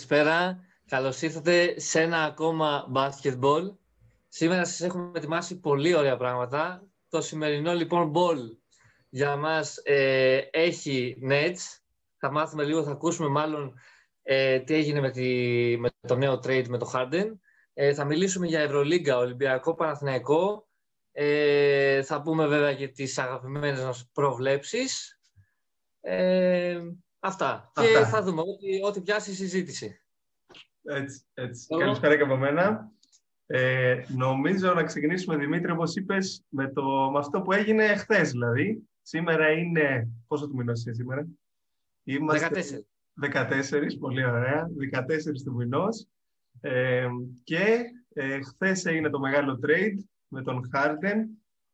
Καλησπέρα, καλησπέρα. Καλώς ήρθατε σε ένα ακόμα basketball. Σήμερα σας έχουμε ετοιμάσει πολύ ωραία πράγματα. Το σημερινό λοιπόν ball για μας ε, έχει Nets. Θα μάθουμε λίγο, θα ακούσουμε μάλλον ε, τι έγινε με, τη, με το νέο trade με το Harden. Ε, θα μιλήσουμε για Ευρωλίγκα, Ολυμπιακό, Παναθηναϊκό. Ε, θα πούμε βέβαια και τις αγαπημένες μας προβλέψεις. Ε, αυτά. Και θα δούμε ό,τι, ό,τι πιάσει η συζήτηση. Έτσι, έτσι. Καλησπέρα και από μένα. Ε, νομίζω να ξεκινήσουμε, Δημήτρη, όπως είπες, με, το, με αυτό που έγινε χθες, δηλαδή. Σήμερα είναι... Πόσο του μηνός είναι σήμερα; Είμαστε 14. 14, πολύ ωραία. 14 του μηνός. Ε, και ε, χθες έγινε το μεγάλο trade με τον Harden,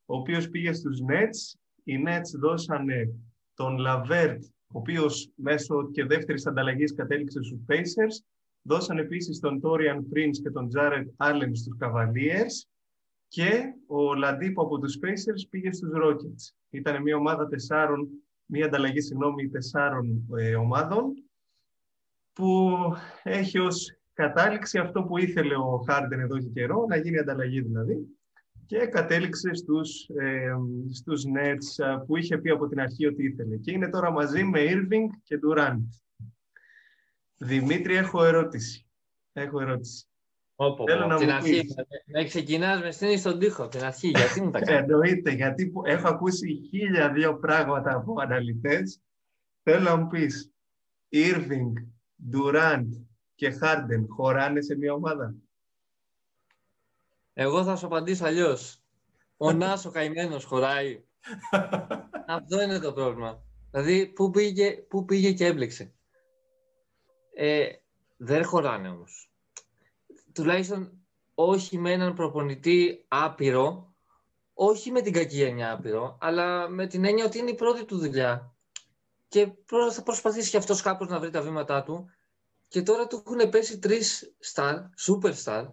ο οποίος πήγε στους Nets. Οι Nets δώσανε τον Lavert ο οποίος μέσω και δεύτερης ανταλλαγής κατέληξε στους Pacers. Δώσαν επίσης τον Torian Prince και τον Jared Allen στους Cavaliers και ο Λαντίπο από τους Pacers πήγε στους Rockets. Ήταν μια ομάδα τεσσάρων, μια ανταλλαγή συγγνώμη τεσσάρων ε, ομάδων που έχει ως κατάληξη αυτό που ήθελε ο Χάρντεν εδώ και καιρό, να γίνει ανταλλαγή δηλαδή και κατέληξε στους, ε, στους Nets ε, που είχε πει από την αρχή ότι ήθελε. Και είναι τώρα μαζί με Irving και Durant. Δημήτρη, έχω ερώτηση. Έχω ερώτηση.Όπο, Θέλω να την αρχή. Να ξεκινάς μες στήνη στον τοίχο, την αρχή. Γιατί μου τα κάνεις; Εννοείται, γιατί έχω ακούσει χίλια δύο πράγματα από αναλυτές. Θέλω να μου πεις, Irving, Durant και Harden χωράνε σε μια ομάδα; Εγώ θα σου απαντήσω αλλιώς. Ο Νάσο καημένος χωράει. Αυτό είναι το πρόβλημα. Δηλαδή, πού πήγε, πού πήγε και έμπλεξε. Ε, δεν χωράνε όμως. Τουλάχιστον όχι με έναν προπονητή άπειρο, όχι με την κακή έννοια άπειρο, αλλά με την έννοια ότι είναι η πρώτη του δουλειά. Και θα προσπαθήσει και αυτός κάπως να βρει τα βήματά του. Και τώρα του έχουν πέσει τρεις star, superstar,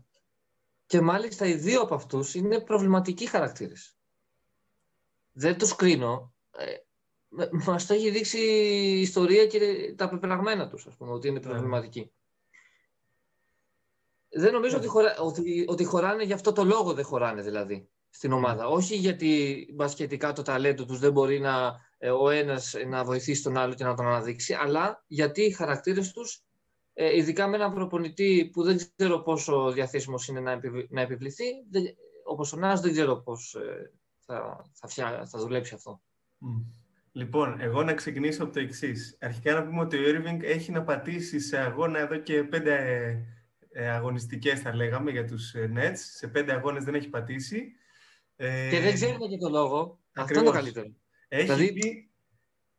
και μάλιστα οι δύο από αυτούς είναι προβληματικοί χαρακτήρες. Δεν τους κρίνω. Ε, μας το έχει δείξει η ιστορία και τα πεπραγμένα τους, ας πούμε, ότι είναι ναι. προβληματικοί. Δεν νομίζω ότι, χωρά, ότι, ότι χωράνε γι' αυτό το λόγο δεν χωράνε δηλαδή στην ναι. ομάδα. Όχι γιατί μπασκετικά το ταλέντο τους δεν μπορεί να, ε, ο ένας να βοηθήσει τον άλλο και να τον αναδείξει, αλλά γιατί οι χαρακτήρες τους ε, ειδικά με έναν προπονητή που δεν ξέρω πόσο διαθέσιμος είναι να, να επιβληθεί, δεν, όπως ο Νάς δεν ξέρω πώς ε, θα, θα, θα δουλέψει αυτό. Λοιπόν, εγώ να ξεκινήσω από το εξής. Αρχικά να πούμε ότι ο Irving έχει να πατήσει σε αγώνα εδώ και πέντε ε, αγωνιστικές θα λέγαμε για τους ε, Nets. Σε πέντε αγώνες δεν έχει πατήσει. Και δεν ξέρουμε και το λόγο. Αυτό είναι το καλύτερο. Έχει δηλαδή... πει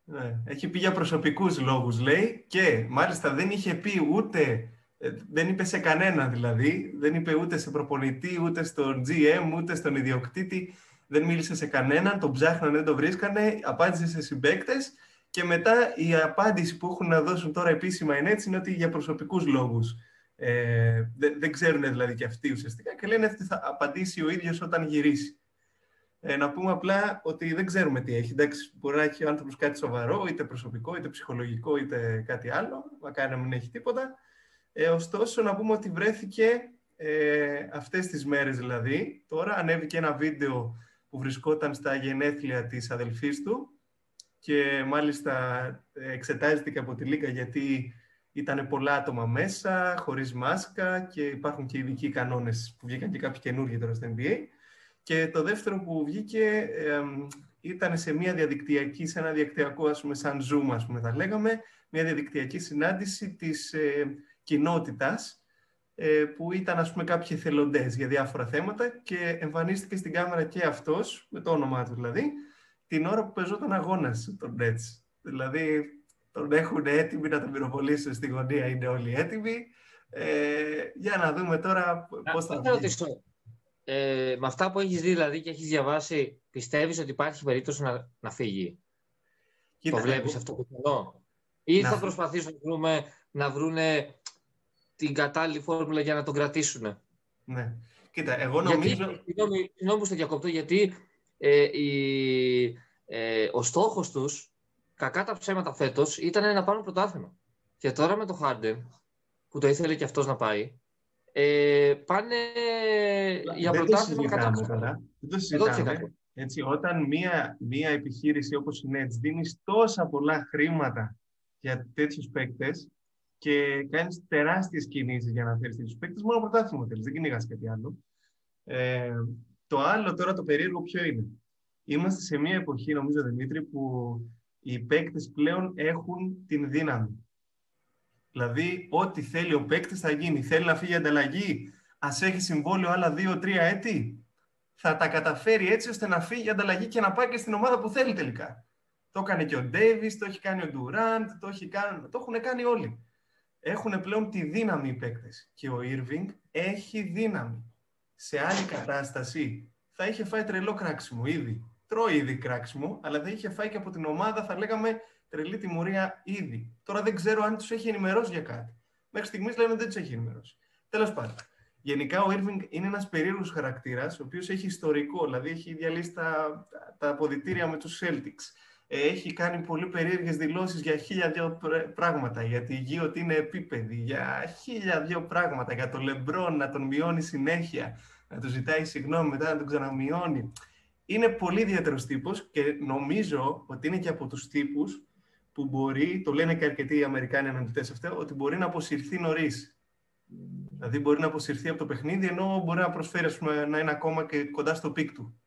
ναι. Έχει πει για προσωπικούς λόγους, λέει, και μάλιστα δεν είχε πει ούτε, ε, δεν είπε σε κανένα δηλαδή, δεν είπε ούτε σε προπονητή, ούτε στον GM, ούτε στον ιδιοκτήτη, δεν μίλησε σε κανέναν, τον ψάχνανε, δεν τον βρίσκανε, απάντησε σε συμπαίκτες και μετά η απάντηση που έχουν να δώσουν τώρα επίσημα είναι έτσι είναι ότι για προσωπικούς λόγους. Ε, δεν, δεν ξέρουν δηλαδή και αυτοί ουσιαστικά και λένε ότι θα απαντήσει ο ίδιος όταν γυρίσει. Ε, να πούμε απλά ότι δεν ξέρουμε τι έχει. Εντάξει, μπορεί να έχει ο άνθρωπος κάτι σοβαρό, είτε προσωπικό, είτε ψυχολογικό, είτε κάτι άλλο. Μακάρι να μην έχει τίποτα. Ε, ωστόσο, να πούμε ότι βρέθηκε ε, αυτές τις μέρες δηλαδή. Τώρα ανέβηκε ένα βίντεο που βρισκόταν στα γενέθλια της αδελφής του και μάλιστα ε, εξετάζεται και από τη Λίγκα γιατί ήταν πολλά άτομα μέσα, χωρίς μάσκα και υπάρχουν και ειδικοί κανόνες που βγήκαν και κάποιοι καινούργοι τώρα στο NBA. Και το δεύτερο που βγήκε ήταν σε μια διαδικτυακή, σε ένα διαδικτυακό, ας πούμε, σαν Zoom, ας πούμε, θα λέγαμε, μια διαδικτυακή συνάντηση της ε, κοινότητας, ε, που ήταν, ας πούμε, κάποιοι εθελοντές για διάφορα θέματα και εμφανίστηκε στην κάμερα και αυτός, με το όνομά του δηλαδή, την ώρα που παίζονταν αγώνας τον Nets. Δηλαδή, τον έχουν έτοιμοι να τον πυροβολήσουν στη γωνία, είναι όλοι έτοιμοι. Ε, για να δούμε τώρα πώς θα βγει ε, με αυτά που έχεις δει δηλαδή και έχεις διαβάσει, πιστεύεις ότι υπάρχει περίπτωση να, να φύγει; Κοίτα, το βλέπεις εγώ... αυτό που θέλω; Ή να... θα προσπαθήσουν να, βρούμε, να βρούνε την κατάλληλη φόρμουλα για να τον κρατήσουν. Ναι. Κοίτα, εγώ νομίζω... Συγγνώμη που στο διακοπτώ, γιατί ε, η, ε, ο στόχος τους, κακά τα ψέματα φέτος, ήταν να πάρουν πρωτάθλημα. Και τώρα με το Harden, που το ήθελε και αυτός να πάει, ε, πάνε για πρωτάθλημα κατά τώρα. Δεν το συζητάμε. Έτσι, όταν μία, μία επιχείρηση όπως η Nets δίνεις τόσα πολλά χρήματα για τέτοιους παίκτες και κάνεις τεράστιες κινήσεις για να φέρεις τέτοιους παίκτες, μόνο πρωτάθλημα θέλεις, δεν κυνηγάς κάτι άλλο. Ε, το άλλο τώρα το περίεργο ποιο είναι. Είμαστε σε μια εποχή, νομίζω Δημήτρη, που οι παίκτες πλέον έχουν την δύναμη. Δηλαδή, ό,τι θέλει ο παίκτης θα γίνει. Θέλει να φύγει ανταλλαγή, ας έχει συμβόλαιο άλλα δύο-τρία έτη. Θα τα καταφέρει έτσι ώστε να φύγει ανταλλαγή και να πάει και στην ομάδα που θέλει τελικά. Το έκανε και ο Ντέιβις, το έχει κάνει ο Ντουράντ, το, το έχουν κάνει όλοι. Έχουν πλέον τη δύναμη οι παίκτες. Και ο Ήρβινγκ έχει δύναμη. Σε άλλη κατάσταση θα είχε φάει τρελό κράξιμο ήδη. Τρώει ήδη κράξιμο, αλλά δεν είχε φάει και από την ομάδα, θα λέγαμε, τρελή τιμωρία ήδη. Τώρα δεν ξέρω αν τους έχει ενημερώσει για κάτι. Μέχρι στιγμής λένε ότι δεν τους έχει ενημερώσει. Τέλος πάντων. Γενικά ο Irving είναι ένας περίεργος χαρακτήρας, ο οποίος έχει ιστορικό, δηλαδή έχει διαλύσει τα, τα αποδητήρια με τους Celtics. Έχει κάνει πολύ περίεργες δηλώσεις για χίλια δύο πράγματα. Για τη γη ότι είναι επίπεδη, για χίλια δύο πράγματα. Για τον Λεμπρόν να τον μειώνει συνέχεια, να του ζητάει συγγνώμη, μετά να τον ξαναμειώνει. Είναι πολύ ιδιαίτερος τύπος και νομίζω ότι είναι και από τους τύπους που μπορεί, το λένε και αρκετοί οι Αμερικάνοι αναλυτές αυτό, ότι μπορεί να αποσυρθεί νωρίς. Δηλαδή μπορεί να αποσυρθεί από το παιχνίδι, ενώ μπορεί να προσφέρει πούμε, να είναι ακόμα και κοντά στο peak του.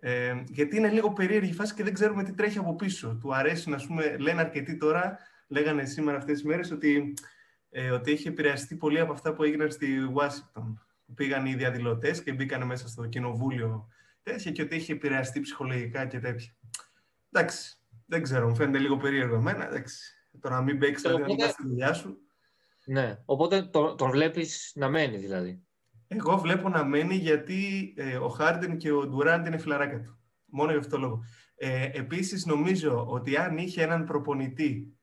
Ε, γιατί είναι λίγο περίεργη η φάση και δεν ξέρουμε τι τρέχει από πίσω. Του αρέσει, να πούμε, λένε αρκετοί τώρα, λέγανε σήμερα αυτές τις μέρες, ότι, ε, ότι έχει επηρεαστεί πολύ από αυτά που έγιναν στη Ουάσιγκτον. Πήγαν οι διαδηλωτές και μπήκαν μέσα στο κοινοβούλιο τέτοια και ότι έχει επηρεαστεί ψυχολογικά και τέτοια. Εντάξει, δεν ξέρω, μου φαίνεται λίγο περίεργο εμένα. Εντάξει. Το να μην παίξεις οπότε... να στη δουλειά σου. Ναι, οπότε τον, τον βλέπεις να μένει δηλαδή. Εγώ βλέπω να μένει γιατί ε, ο Χάρντεν και ο Ντουράντ είναι φιλαράκια του. Μόνο γι' αυτό το λόγο. Ε, επίσης νομίζω ότι αν είχε έναν προπονητή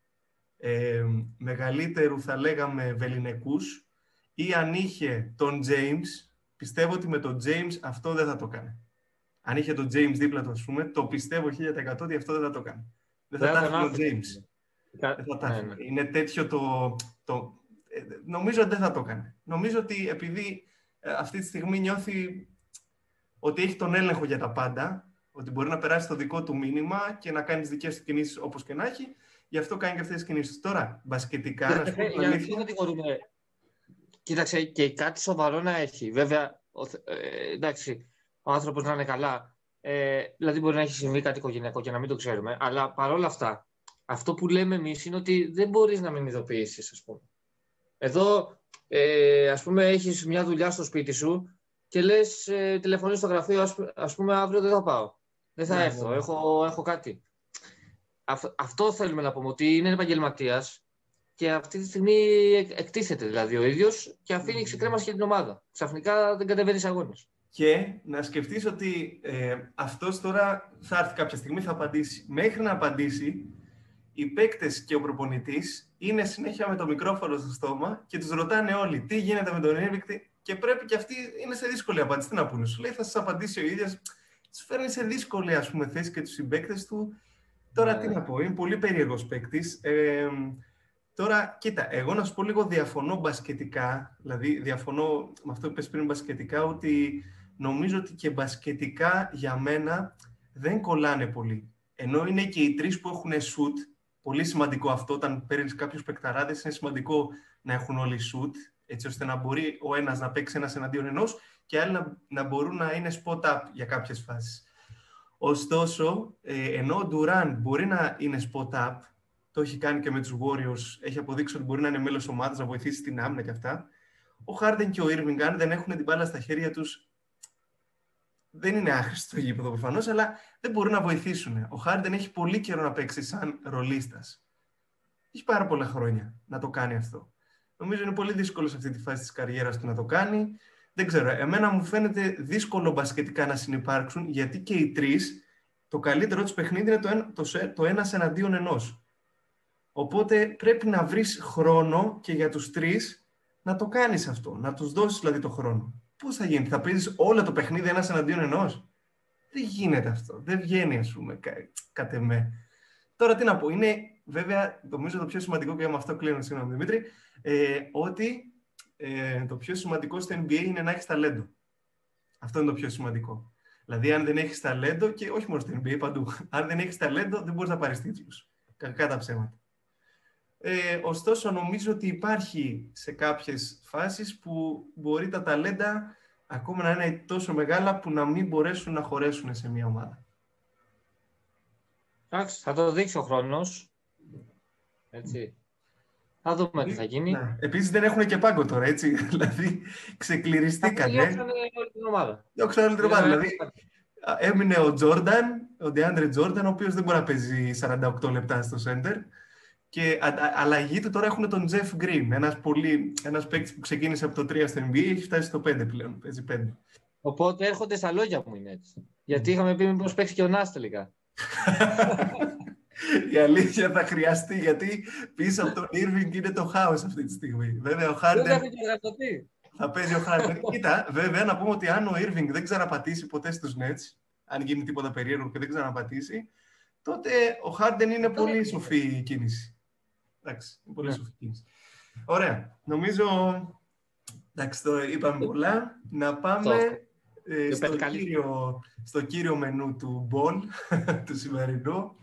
ε, μεγαλύτερου θα λέγαμε βεληνικούς ή αν είχε τον James, πιστεύω ότι με τον James αυτό δεν θα το κάνει αν είχε τον James δίπλα του, ας πούμε, το πιστεύω 1000% ότι αυτό δεν θα το κάνει. Δεν θα τα έχει ο James. Δεν θα τα ναι, ναι. Είναι τέτοιο το, το... Ε, νομίζω ότι δεν θα το κάνει. Νομίζω ότι επειδή ε, αυτή τη στιγμή νιώθει ότι έχει τον έλεγχο για τα πάντα, ότι μπορεί να περάσει το δικό του μήνυμα και να κάνει τις δικές του κινήσεις όπως και να έχει, γι' αυτό κάνει και αυτές τις κινήσεις. Τώρα, μπασκετικά. να σου πω Κοίταξε, και κάτι σοβαρό να έχει. Βέβαια, ε, εντάξει, ο άνθρωπος να είναι καλά. Ε, δηλαδή, μπορεί να έχει συμβεί κάτι οικογενειακό και να μην το ξέρουμε. Αλλά παρόλα αυτά, αυτό που λέμε εμείς είναι ότι δεν μπορείς να μην ειδοποιήσεις, ας πούμε. Εδώ, ε, ας πούμε, έχεις μια δουλειά στο σπίτι σου και λες, ε, τηλεφωνείς στο γραφείο, ας πούμε, αύριο δεν θα πάω. Δεν θα ναι, έρθω, ναι. Έχω, έχω κάτι. αυτό θέλουμε να πούμε, ότι είναι επαγγελματίας και αυτή τη στιγμή εκτίθεται δηλαδή ο ίδιος και αφήνει ξεκρέμαση για την ομάδα. Ξαφνικά δεν κατεβαίνεις αγώνες και να σκεφτείς ότι ε, αυτός τώρα θα έρθει κάποια στιγμή, θα απαντήσει. Μέχρι να απαντήσει, οι παίκτες και ο προπονητής είναι συνέχεια με το μικρόφωνο στο στόμα και τους ρωτάνε όλοι τι γίνεται με τον Ήρβικτη και πρέπει και αυτοί είναι σε δύσκολη απάντηση. Τι να πούνε, σου λέει θα σας απαντήσει ο ίδιος. Τους φέρνει σε δύσκολη ας πούμε, θέση και τους συμπαίκτες του. Τώρα τι ναι. να πω, είναι πολύ περίεργος παίκτης. Ε, Τώρα, κοίτα, εγώ να σου πω λίγο διαφωνώ μπασκετικά, δηλαδή διαφωνώ με αυτό που είπες πριν μπασκετικά, ότι νομίζω ότι και μπασκετικά για μένα δεν κολλάνε πολύ. Ενώ είναι και οι τρεις που έχουν shoot, πολύ σημαντικό αυτό, όταν παίρνεις κάποιους παικταράδες, είναι σημαντικό να έχουν όλοι shoot, έτσι ώστε να μπορεί ο ένας να παίξει ένας εναντίον ενός και άλλοι να, να μπορούν να είναι spot-up για κάποιες φάσεις. Ωστόσο, ε, ενώ ο Durant μπορεί να είναι spot-up, το έχει κάνει και με τους Warriors, έχει αποδείξει ότι μπορεί να είναι μέλος ομάδας, να βοηθήσει την άμυνα και αυτά. Ο Harden και ο Irving, αν δεν έχουν την μπάλα στα χέρια τους, δεν είναι άχρηστο το γήπεδο προφανώς, αλλά δεν μπορούν να βοηθήσουν. Ο Χάρντεν έχει πολύ καιρό να παίξει σαν ρολίστας. Έχει πάρα πολλά χρόνια να το κάνει αυτό. Νομίζω είναι πολύ δύσκολο σε αυτή τη φάση της καριέρας του να το κάνει. Δεν ξέρω. Εμένα μου φαίνεται δύσκολο μπασκετικά να συνεπάρξουν, γιατί και οι τρεις το καλύτερο τους παιχνίδι είναι το, ένα, το, το ένας εναντίον ενός. Οπότε πρέπει να βρεις χρόνο και για τους τρεις να το κάνεις αυτό. Να τους δώσεις δηλαδή το χρόνο. Πώς θα γίνει, θα παίζει όλο το παιχνίδι ένας εναντίον ενός; Δεν γίνεται αυτό. Δεν βγαίνει, ας πούμε, κα, κατ' εμέ. Τώρα τι να πω, είναι βέβαια, νομίζω το πιο σημαντικό και με αυτό κλείνω, συγγνώμη Δημήτρη, ε, ότι ε, το πιο σημαντικό στο NBA είναι να έχεις ταλέντο. Αυτό είναι το πιο σημαντικό. Δηλαδή, αν δεν έχεις ταλέντο, και όχι μόνο στο NBA, παντού, αν δεν έχεις ταλέντο, δεν μπορείς να πάρεις τίτλους. Κακά τα ψέματα. Ε, ωστόσο, νομίζω ότι υπάρχει σε κάποιες φάσεις που μπορεί τα ταλέντα ακόμα να είναι τόσο μεγάλα που να μην μπορέσουν να χωρέσουν σε μια ομάδα. Εντάξει, θα το δείξει ο χρόνος. Έτσι. Θα δούμε τι θα γίνει. Ναι. Επίσης δεν έχουν και πάγκο τώρα, έτσι. δηλαδή ξεκληριστήκανε. Διώξανε όλη την ομάδα. Διώξανε όλη την ομάδα. Δηλαδή έμεινε ο Τζόρνταν, ο Ντεάντρε Τζόρνταν, ο οποίος δεν μπορεί να παίζει 48 λεπτά στο σέντερ. Και αλλαγή του τώρα έχουν τον Jeff Green, ένας, πολύ, ένας παίκτης που ξεκίνησε από το 3 στο NBA, έχει φτάσει στο 5 πλέον, παίζει 5. Οπότε έρχονται στα λόγια μου είναι έτσι. Γιατί είχαμε πει μήπως παίξει και ο Νάς τελικά. Η αλήθεια θα χρειαστεί, γιατί πίσω από τον Irving είναι το χάος αυτή τη στιγμή. Βέβαια, ο Harden... Θα παίζει ο Harden. Κοίτα, βέβαια, να πούμε ότι αν ο Irving δεν ξαναπατήσει ποτέ στους Nets, αν γίνει τίποτα περίεργο και δεν ξαναπατήσει, τότε ο Harden είναι πολύ σοφή κίνηση. Εντάξει, είναι πολύ ναι. σοφή κίνηση. Ωραία. Νομίζω, εντάξει, το είπαμε πολλά. Να πάμε ε, στο, κύριο, στο κύριο μενού του Μπολ, του σημερινού.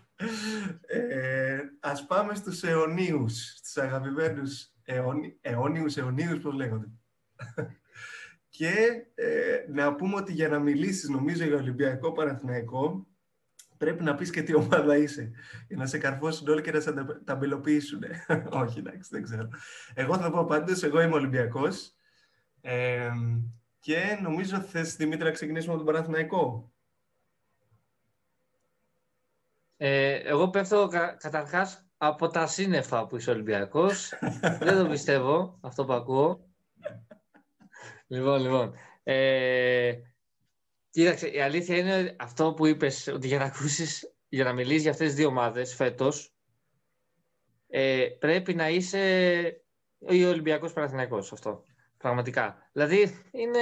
Ε, ας πάμε στους αιωνίους, στους αγαπημένους αιώνι, αιώνιους, αιωνίους, πώς λέγονται. Και ε, να πούμε ότι για να μιλήσεις, νομίζω, για Ολυμπιακό Παναθηναϊκό, πρέπει να πεις και τι ομάδα είσαι. Για να σε καρφώσουν όλοι και να σε ταμπελοποιήσουν. Όχι, εντάξει, δεν ξέρω. Εγώ θα πω πάντως, εγώ είμαι Ολυμπιακός. Ε, και νομίζω θες, Δημήτρη, να ξεκινήσουμε με τον Παναθηναϊκό; Ε, εγώ πέφτω κα, καταρχάς από τα σύννεφα που είσαι Ολυμπιακός. δεν το πιστεύω αυτό που ακούω. λοιπόν, λοιπόν. Ε, Κοίταξε, η αλήθεια είναι αυτό που είπες, ότι για να ακούσεις, για να μιλήσεις για αυτές τις δύο ομάδες φέτος, ε, πρέπει να είσαι ο Ολυμπιακός Παναθηναϊκός αυτό, πραγματικά. Δηλαδή, είναι,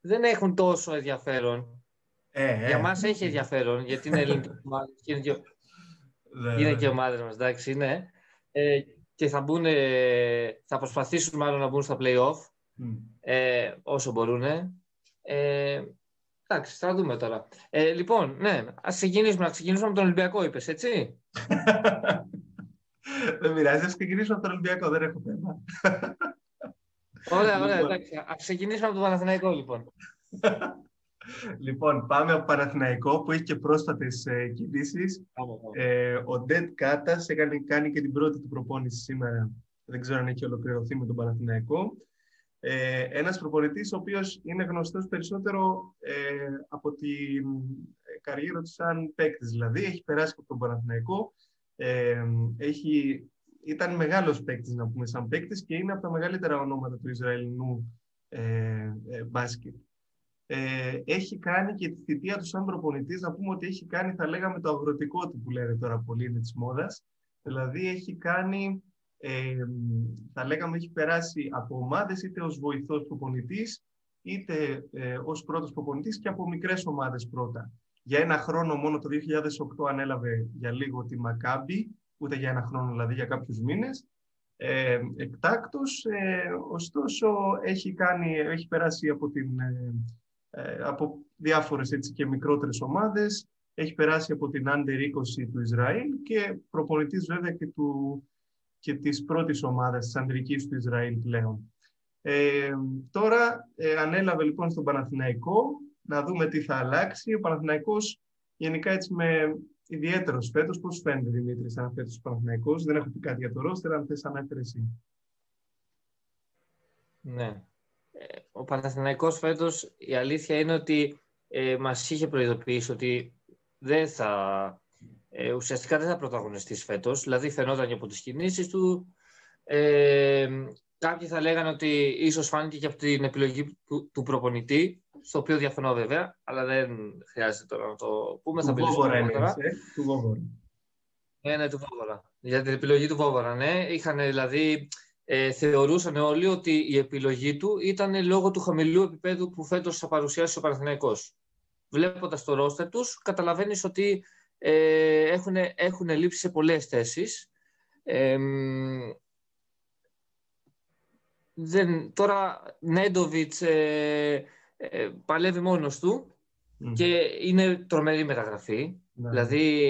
δεν έχουν τόσο ενδιαφέρον. Ε, για ε. μας έχει ενδιαφέρον, γιατί είναι ελληνική ομάδα και είναι, και, είναι και ομάδες μας, εντάξει, είναι. Ε, και θα, μπουν, θα προσπαθήσουν μάλλον να μπουν στα play-off ε, όσο μπορούν. Ε, Εντάξει, θα δούμε τώρα. Ε, λοιπόν, ναι, ας ξεκινήσουμε. Να ξεκινήσουμε με τον Ολυμπιακό, είπες, έτσι. δεν πειράζει, ας ξεκινήσουμε από τον Ολυμπιακό, δεν έχω θέμα. Ωραία, ωραία, λοιπόν. εντάξει. Ας ξεκινήσουμε από τον Παναθηναϊκό, λοιπόν. λοιπόν, πάμε από Παναθηναϊκό που έχει και πρόσφατες ε, κινήσεις. Ε, ο Ντέτ Κάτας έκανε κάνει και την πρώτη του προπόνηση σήμερα. Δεν ξέρω αν έχει ολοκληρωθεί με τον Παναθηναϊκό ε, ένας προπονητής ο οποίος είναι γνωστός περισσότερο ε, από την ε, καριέρα του σαν παίκτης. Δηλαδή, έχει περάσει από τον Παναθηναϊκό, ε, έχει, ήταν μεγάλος παίκτης να πούμε, σαν παίκτης και είναι από τα μεγαλύτερα ονόματα του Ισραηλινού ε, ε, μπάσκετ. Ε, έχει κάνει και τη θητεία του σαν προπονητής, να πούμε ότι έχει κάνει, θα λέγαμε, το αγροτικό του που λένε τώρα πολύ, είναι της μόδας. Δηλαδή, έχει κάνει ε, θα λέγαμε έχει περάσει από ομάδες είτε ως βοηθός προπονητής είτε ε, ως πρώτος προπονητής και από μικρές ομάδες πρώτα. Για ένα χρόνο μόνο το 2008 ανέλαβε για λίγο τη Μακάμπη, ούτε για ένα χρόνο δηλαδή για κάποιους μήνες. Ε, εκτάκτος, ε, ωστόσο έχει, κάνει, έχει περάσει από, την, ε, ε, από διάφορες έτσι, και μικρότερες ομάδες, έχει περάσει από την Under 20 του Ισραήλ και προπονητής βέβαια και του και της πρώτης ομάδας της ανδρικής του Ισραήλ πλέον. Ε, τώρα ε, ανέλαβε λοιπόν στον Παναθηναϊκό να δούμε τι θα αλλάξει. Ο Παναθηναϊκός γενικά έτσι με ιδιαίτερο φέτος. Πώς φαίνεται Δημήτρης σαν φέτος ο Παναθηναϊκός. Δεν έχω πει κάτι για το ρόστερ, αν θες ανέφερε εσύ. Ναι. Ε, ο Παναθηναϊκός φέτος η αλήθεια είναι ότι ε, μας είχε προειδοποιήσει ότι δεν θα ε, ουσιαστικά δεν θα πρωταγωνιστήσει φέτος. Δηλαδή φαινόταν και από τις κινήσεις του. Ε, κάποιοι θα λέγανε ότι ίσως φάνηκε και από την επιλογή του, του προπονητή, στο οποίο διαφωνώ βέβαια, αλλά δεν χρειάζεται τώρα να το πούμε. Του θα μιλήσουμε τώρα. Ε, του Βόβορα. Ναι, ναι, του Βόβορα. Για την επιλογή του Βόβορα, ναι. Είχαν δηλαδή ε, θεωρούσαν όλοι ότι η επιλογή του ήταν λόγω του χαμηλού επίπεδου που φέτος θα παρουσιάσει ο Παναθηναϊκός. Βλέποντας το ρόστερ τους, καταλαβαίνεις ότι ε, έχουν, έχουν λείψει σε πολλές θέσεις. Ε, δεν, τώρα Νέντοβιτς ε, ε, παλεύει μόνος του και είναι τρομερή μεταγραφή. Ναι. Δηλαδή,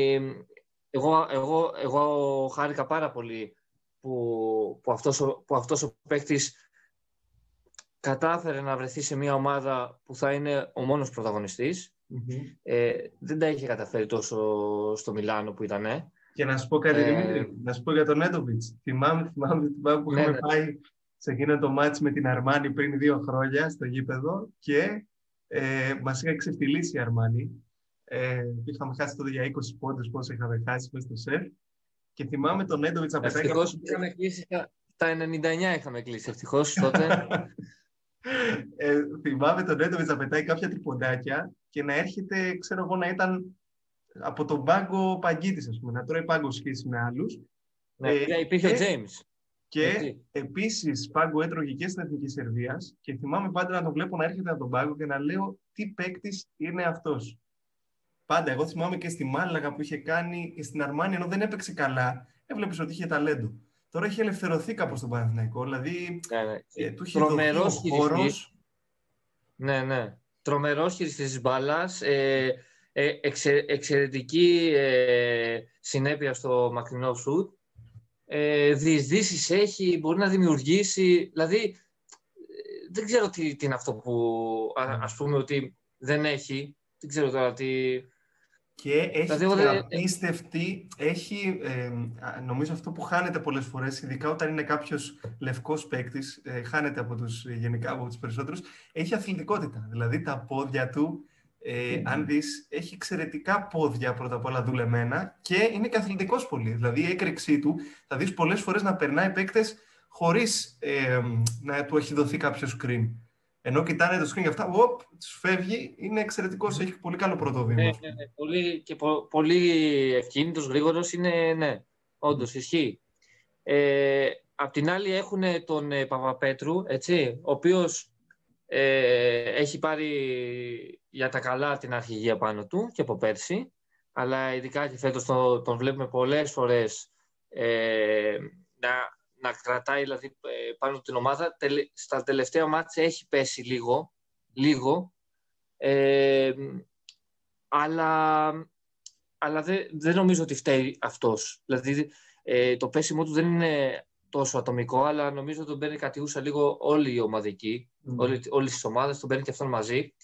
εγώ, εγώ, εγώ χάρηκα πάρα πολύ που, που, αυτός, που αυτός ο παίκτης κατάφερε να βρεθεί σε μια ομάδα που θα είναι ο μόνος Ε, δεν τα είχε καταφέρει τόσο στο Μιλάνο που ήταν. Και να σου πω κάτι, ε, να σου πω για τον Νέντοβιτς. Θυμάμαι, θυμάμαι, θυμάμαι που ναι, είχαμε ναι. πάει σε εκείνο το μάτς με την Αρμάνη πριν δύο χρόνια στο γήπεδο και ε, μας είχα ξεφτυλίσει η Αρμάνη. Ε, είχαμε χάσει τότε για 20 πόντους πόσο είχαμε χάσει μέσα στο σεφ. Και θυμάμαι τον Νέντοβιτς να πετάει... Ευτυχώς που είχαμε κλείσει, τα 99 είχαμε κλείσει, ευτυχώς τότε. ε, θυμάμαι τον Νέντοβιτς να πετάει κάποια τριποντάκια και να έρχεται, ξέρω εγώ, να ήταν από τον πάγκο Παγκίτης, ας πούμε, να τρώει πάγκο σχέση με άλλους. Ναι, ε, υπήρχε ο James. Και επίσης πάγκο έτρωγε και στην Εθνική Σερβίας και θυμάμαι πάντα να τον βλέπω να έρχεται από τον πάγκο και να λέω τι παίκτης είναι αυτός. Πάντα. Εγώ θυμάμαι και στη Μάλαγα που είχε κάνει και στην Αρμάνια, ενώ δεν έπαιξε καλά, έβλεπες ότι είχε ταλέντο. Τώρα έχει ελευθερωθεί κάπως στον Παναθηναϊκό. Δηλαδή, ναι, ναι. Ε, του έχει δοθεί ο Ναι, ναι. Τρομερός χειριστής μπάλας. Ε, ε, εξαιρετική ε, συνέπεια στο μακρινό σουτ ε, διεισδύσεις έχει, μπορεί να δημιουργήσει, δηλαδή δεν ξέρω τι, τι είναι αυτό που ας πούμε ότι δεν έχει, δεν ξέρω τώρα τι... Και έχει δηλαδή, απίστευτη, έχει, ε, νομίζω αυτό που χάνεται πολλές φορές, ειδικά όταν είναι κάποιος λευκός παίκτης, ε, χάνεται από τους γενικά από τους περισσότερους, έχει αθλητικότητα. Δηλαδή τα πόδια του ε, αν δεις, έχει εξαιρετικά πόδια πρώτα απ' όλα δουλεμένα και είναι και αθλητικός πολύ. Δηλαδή η έκρηξή του θα δεις πολλές φορές να περνάει παίκτες χωρίς ε, να του έχει δοθεί κάποιο screen. Ενώ κοιτάνε το screen και αυτά, οπ, τους φεύγει, είναι εξαιρετικός. Έχει πολύ καλό πρώτο βήμα. Ναι, ναι, ναι. Πολύ, και πο, πολύ ευκίνητος, γρήγορος είναι, ναι, όντως ισχύει. Ε, απ' την άλλη έχουν τον ε, Παπαπέτρου, έτσι, ο οποίος ε, έχει πάρει για τα καλά την αρχηγία πάνω του και από πέρσι, αλλά ειδικά και φέτος τον, τον βλέπουμε πολλές φορές ε, να, να κρατάει δηλαδή, ε, πάνω την ομάδα. Στα τελευταία μάτια έχει πέσει λίγο, λίγο ε, αλλά, αλλά δεν, δεν νομίζω ότι φταίει αυτός. Δηλαδή ε, το πέσιμο του δεν είναι τόσο ατομικό, αλλά νομίζω ότι τον παίρνει κατηγούσα λίγο όλη η ομαδική, mm. όλη, όλες τις ομάδες, τον παίρνει και αυτόν μαζί.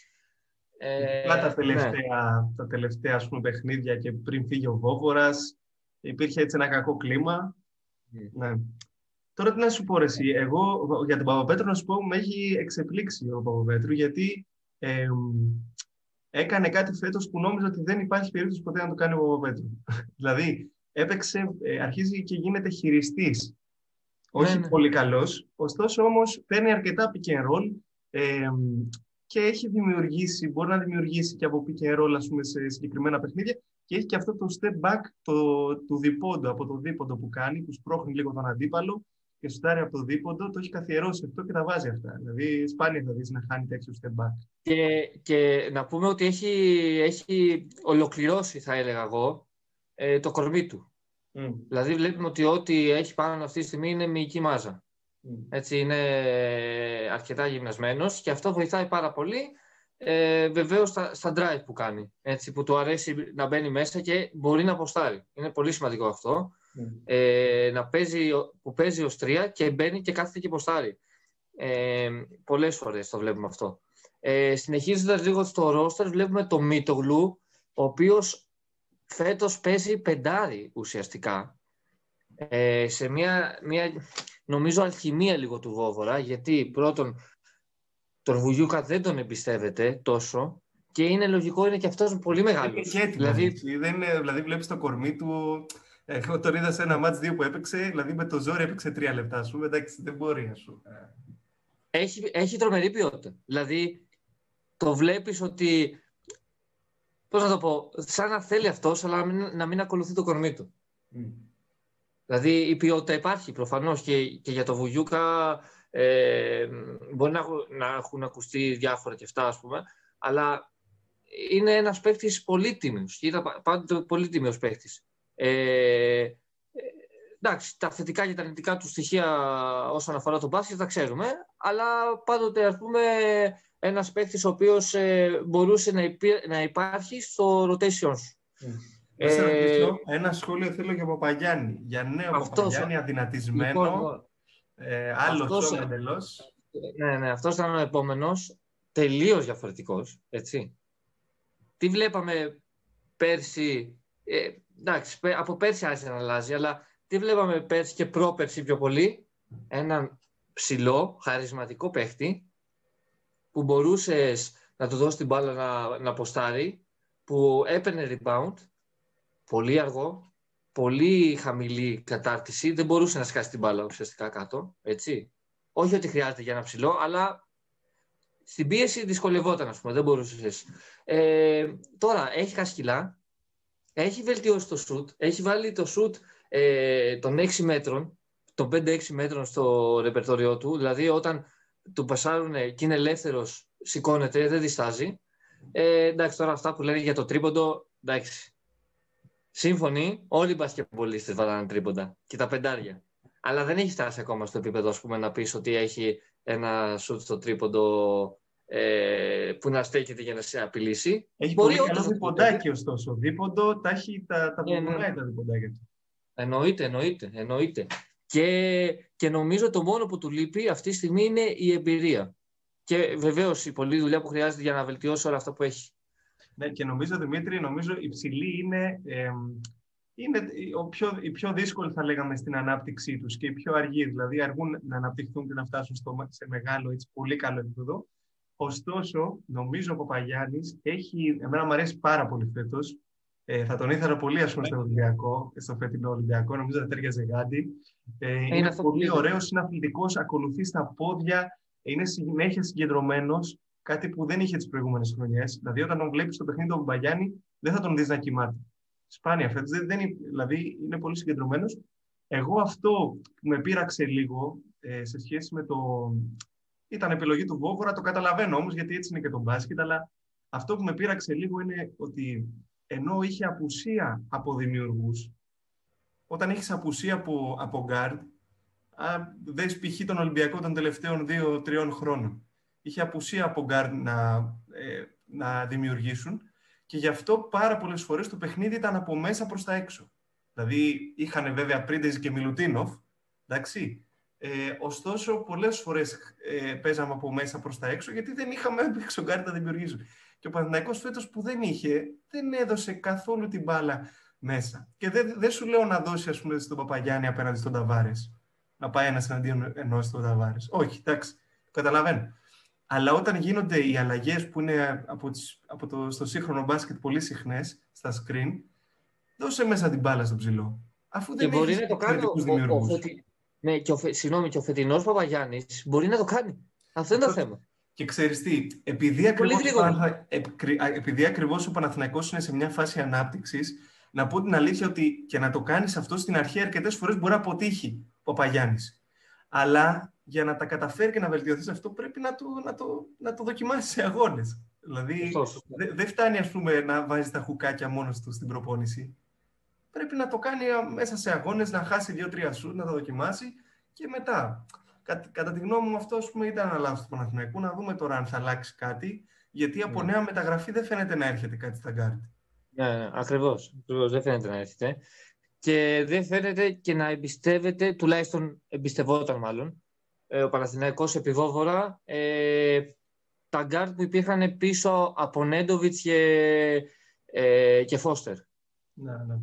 Ε, τα ναι. τελευταία, τα τελευταία ας πούμε, παιχνίδια και πριν φύγει ο Βόβορας, υπήρχε έτσι ένα κακό κλίμα. Ναι. Τώρα τι να σου πω εσύ, εγώ για τον Παπαπέτρο να σου πω με έχει εξεπλήξει ο Παπαπέτρου γιατί ε, έκανε κάτι φέτος που νόμιζα ότι δεν υπάρχει περίπτωση ποτέ να το κάνει ο Παπαπέτρου. δηλαδή έπαιξε, ε, αρχίζει και γίνεται χειριστής όχι ναι, ναι. πολύ καλός, ωστόσο όμως παίρνει αρκετά pick and roll ε, και έχει δημιουργήσει, μπορεί να δημιουργήσει και από pick and roll ας πούμε, σε συγκεκριμένα παιχνίδια και έχει και αυτό το step back το, του διπόντο, από το δίποντο που κάνει, που σπρώχνει λίγο τον αντίπαλο και σουτάρει από το δίποντο, το έχει καθιερώσει αυτό και τα βάζει αυτά. Δηλαδή, σπάνια θα δεις να χάνει τέτοιο step back. Και, και να πούμε ότι έχει, έχει ολοκληρώσει, θα έλεγα εγώ, ε, το κορμί του. Mm. Δηλαδή βλέπουμε ότι ό,τι έχει πάνω αυτή τη στιγμή είναι μυϊκή μάζα. Mm. Έτσι είναι αρκετά γυμνασμένος και αυτό βοηθάει πάρα πολύ ε, βεβαίως στα, στα drive που κάνει. Έτσι, που του αρέσει να μπαίνει μέσα και μπορεί να αποστάρει. Είναι πολύ σημαντικό αυτό. Mm. Ε, να παίζει, που παίζει ως τρία και μπαίνει και κάθεται και αποστάρει. Ε, πολλές φορές το βλέπουμε αυτό. Ε, συνεχίζοντας λίγο στο roster βλέπουμε το Μίτογλου ο οποίος φέτος παίζει πεντάρι ουσιαστικά. Ε, σε μια, μια, νομίζω, αλχημία λίγο του Βόβορα, γιατί πρώτον τον Βουγιούκα δεν τον εμπιστεύεται τόσο και είναι λογικό, είναι και αυτός πολύ μεγάλος. δηλαδή... Δεν είναι, δηλαδή βλέπεις το κορμί του, εγώ τον είδα σε ένα μάτς δύο που έπαιξε, δηλαδή με το ζόρι έπαιξε τρία λεπτά, ας πούμε, εντάξει, δεν μπορεί, ας πούμε. Έχει, έχει τρομερή ποιότητα. Δηλαδή, το βλέπεις ότι Πώς να το πω, σαν να θέλει αυτός, αλλά να μην, να μην ακολουθεί το κορμί του. Mm. Δηλαδή η ποιότητα υπάρχει προφανώς και, και για το Βουγιούκα ε, μπορεί να, να έχουν ακουστεί διάφορα και αυτά, ας πούμε, αλλά είναι ένας παίχτης πολύτιμος. Ήταν πάντοτε πολύτιμος παίχτης. Ε, εντάξει, τα θετικά και τα αρνητικά του στοιχεία όσον αφορά το μπάσκετ τα ξέρουμε, αλλά πάντοτε ας πούμε ένας παίχτης ο οποίος ε, μπορούσε να, να υπάρχει στο rotation σου. Ε, ένα σχόλιο θέλω για Παπαγιάννη. Για νέο αυτός, Παπαγιάννη, αδυνατισμένο. Λοιπόν, ε, άλλος αυτός, εντελώ. Ναι, ναι, αυτός ήταν ο επόμενος. Τελείως διαφορετικός. Έτσι. Τι βλέπαμε πέρσι. Ε, εντάξει, από πέρσι άρχισε να αλλάζει, αλλά τι βλέπαμε πέρσι και πρόπερσι πιο πολύ; Έναν ψηλό, χαρισματικό παίχτη που μπορούσες να του δώσεις την μπάλα να, να αποστάρει, που έπαιρνε rebound, πολύ αργό, πολύ χαμηλή κατάρτιση, δεν μπορούσε να σκάσει την μπάλα ουσιαστικά κάτω, έτσι. Όχι ότι χρειάζεται για ένα ψηλό, αλλά στην πίεση δυσκολευόταν, ας πούμε, δεν μπορούσες. Ε, τώρα, έχει χασκυλά, έχει βελτιώσει το σουτ, έχει βάλει το σουτ ε, των 6 μέτρων, των 5-6 μέτρων στο ρεπερτόριό του, δηλαδή όταν του πασάρουν και είναι ελεύθερος, σηκώνεται, δεν διστάζει. Ε, εντάξει, τώρα αυτά που λένε για το τρίποντο, εντάξει. Σύμφωνοι, όλοι οι μπασκετμπολίστες βάλανε τρίποντα και τα πεντάρια. Αλλά δεν έχει φτάσει ακόμα στο επίπεδο ας πούμε, να πεις ότι έχει ένα σουτ στο τρίποντο ε, που να στέκεται για να σε απειλήσει. Έχει Μπορεί πολύ καλό διποντάκι ωστόσο. Δίποντο τα έχει τα, τα yeah, ναι. τα διποντάκια του. Εννοείται, εννοείται, εννοείται. Και, και νομίζω το μόνο που του λείπει αυτή τη στιγμή είναι η εμπειρία. Και βεβαίως η πολλή δουλειά που χρειάζεται για να βελτιώσει όλα αυτά που έχει. Ναι, και νομίζω, Δημήτρη, νομίζω η ψηλή είναι, ε, είναι ο πιο, η πιο δύσκολη, θα λέγαμε, στην ανάπτυξή τους και η πιο αργή. Δηλαδή, αργούν να αναπτυχθούν και να φτάσουν στο, σε μεγάλο, έτσι, πολύ καλό επίπεδο. Ωστόσο, νομίζω ο Παπαγιάννης έχει. Εμένα μου αρέσει πάρα πολύ φέτος. Ε, θα τον ήθελα πολύ, ας πούμε, στο Ολυμπιακό, στο φετινό Ολυμπιακό. Νομίζω ότι τέριαζε γάντι. Ε, είναι, είναι πολύ ωραίος, είναι αθλητικός, ακολουθεί στα πόδια, είναι συνέχεια συγκεντρωμένος. Κάτι που δεν είχε τις προηγούμενες χρονιές. Δηλαδή, όταν τον βλέπεις στο παιχνίδι του Μπαγιάννη, δεν θα τον δεις να κοιμάται. Σπάνια φέτος. Δεν, δεν, δηλαδή, είναι πολύ συγκεντρωμένος. Εγώ αυτό που με πείραξε λίγο ε, σε σχέση με το. Ήταν επιλογή του Βόβορα, το καταλαβαίνω όμως, γιατί έτσι είναι και το μπάσκετ, αλλά αυτό που με πείραξε λίγο είναι ότι ενώ είχε απουσία από δημιουργούς, όταν έχεις απουσία από, από guard, δες π.χ. τον Ολυμπιακό των τελευταίων δύο-τριών χρόνων. Είχε απουσία από guard να, ε, να δημιουργήσουν και γι' αυτό πάρα πολλές φορές το παιχνίδι ήταν από μέσα προς τα έξω. Δηλαδή είχαν βέβαια Πρίντεζ και Μιλουτίνοφ, εντάξει. Ε, ωστόσο, πολλές φορές ε, παίζαμε από μέσα προς τα έξω γιατί δεν είχαμε έξω guard να δημιουργήσουν. Και ο Παναθηναϊκός φέτος που δεν είχε, δεν έδωσε καθόλου την μπάλα μέσα. Και δεν, δεν σου λέω να δώσει, ας πούμε, στον Παπαγιάννη απέναντι στον Ταβάρες. Να πάει ένας εναντίον ενός στον Ταβάρες. Όχι, εντάξει, καταλαβαίνω. Αλλά όταν γίνονται οι αλλαγές που είναι από, τις, από το, στο σύγχρονο μπάσκετ πολύ συχνές στα screen, δώσε μέσα την μπάλα στον ψηλό. Αφού δεν μπορεί να το κάνει ο, ο, ο, ναι, και ο, συγγνώμη, και ο φετινός Παπαγιάννης μπορεί να το κάνει. Αυτό είναι το θέμα. Και ξέρεις τι, επειδή ακριβώς, Παναθα... επειδή ακριβώς ο Παναθηναϊκός είναι σε μια φάση ανάπτυξης, να πω την αλήθεια ότι και να το κάνεις αυτό στην αρχή αρκετές φορές μπορεί να αποτύχει ο Παπαγιάννης. Αλλά για να τα καταφέρει και να βελτιωθεί σ' αυτό πρέπει να το, να το, να το δοκιμάσεις σε αγώνες. Δηλαδή δεν δε φτάνει ας πούμε, να βάζεις τα χουκάκια μόνος του στην προπόνηση. Πρέπει να το κάνει μέσα σε αγώνες, να χάσει δύο-τρία σουτ, να τα δοκιμάσει και μετά. Κατά, κατά τη γνώμη μου, αυτό πούμε, ήταν ένα λάθος του Παναθηναϊκού. Να δούμε τώρα αν θα αλλάξει κάτι. Γιατί από ναι. νέα μεταγραφή δεν φαίνεται να έρχεται κάτι στα γκαρντ. Ναι, ναι ακριβώς. Δεν φαίνεται να έρχεται. Και δεν φαίνεται και να εμπιστεύεται, τουλάχιστον εμπιστευόταν μάλλον, ε, ο Παναθηναϊκός επί Βόβορα ε, τα γκαρντ που υπήρχαν πίσω από Νέντοβιτς και, ε, και Φώστερ. Ναι, ναι.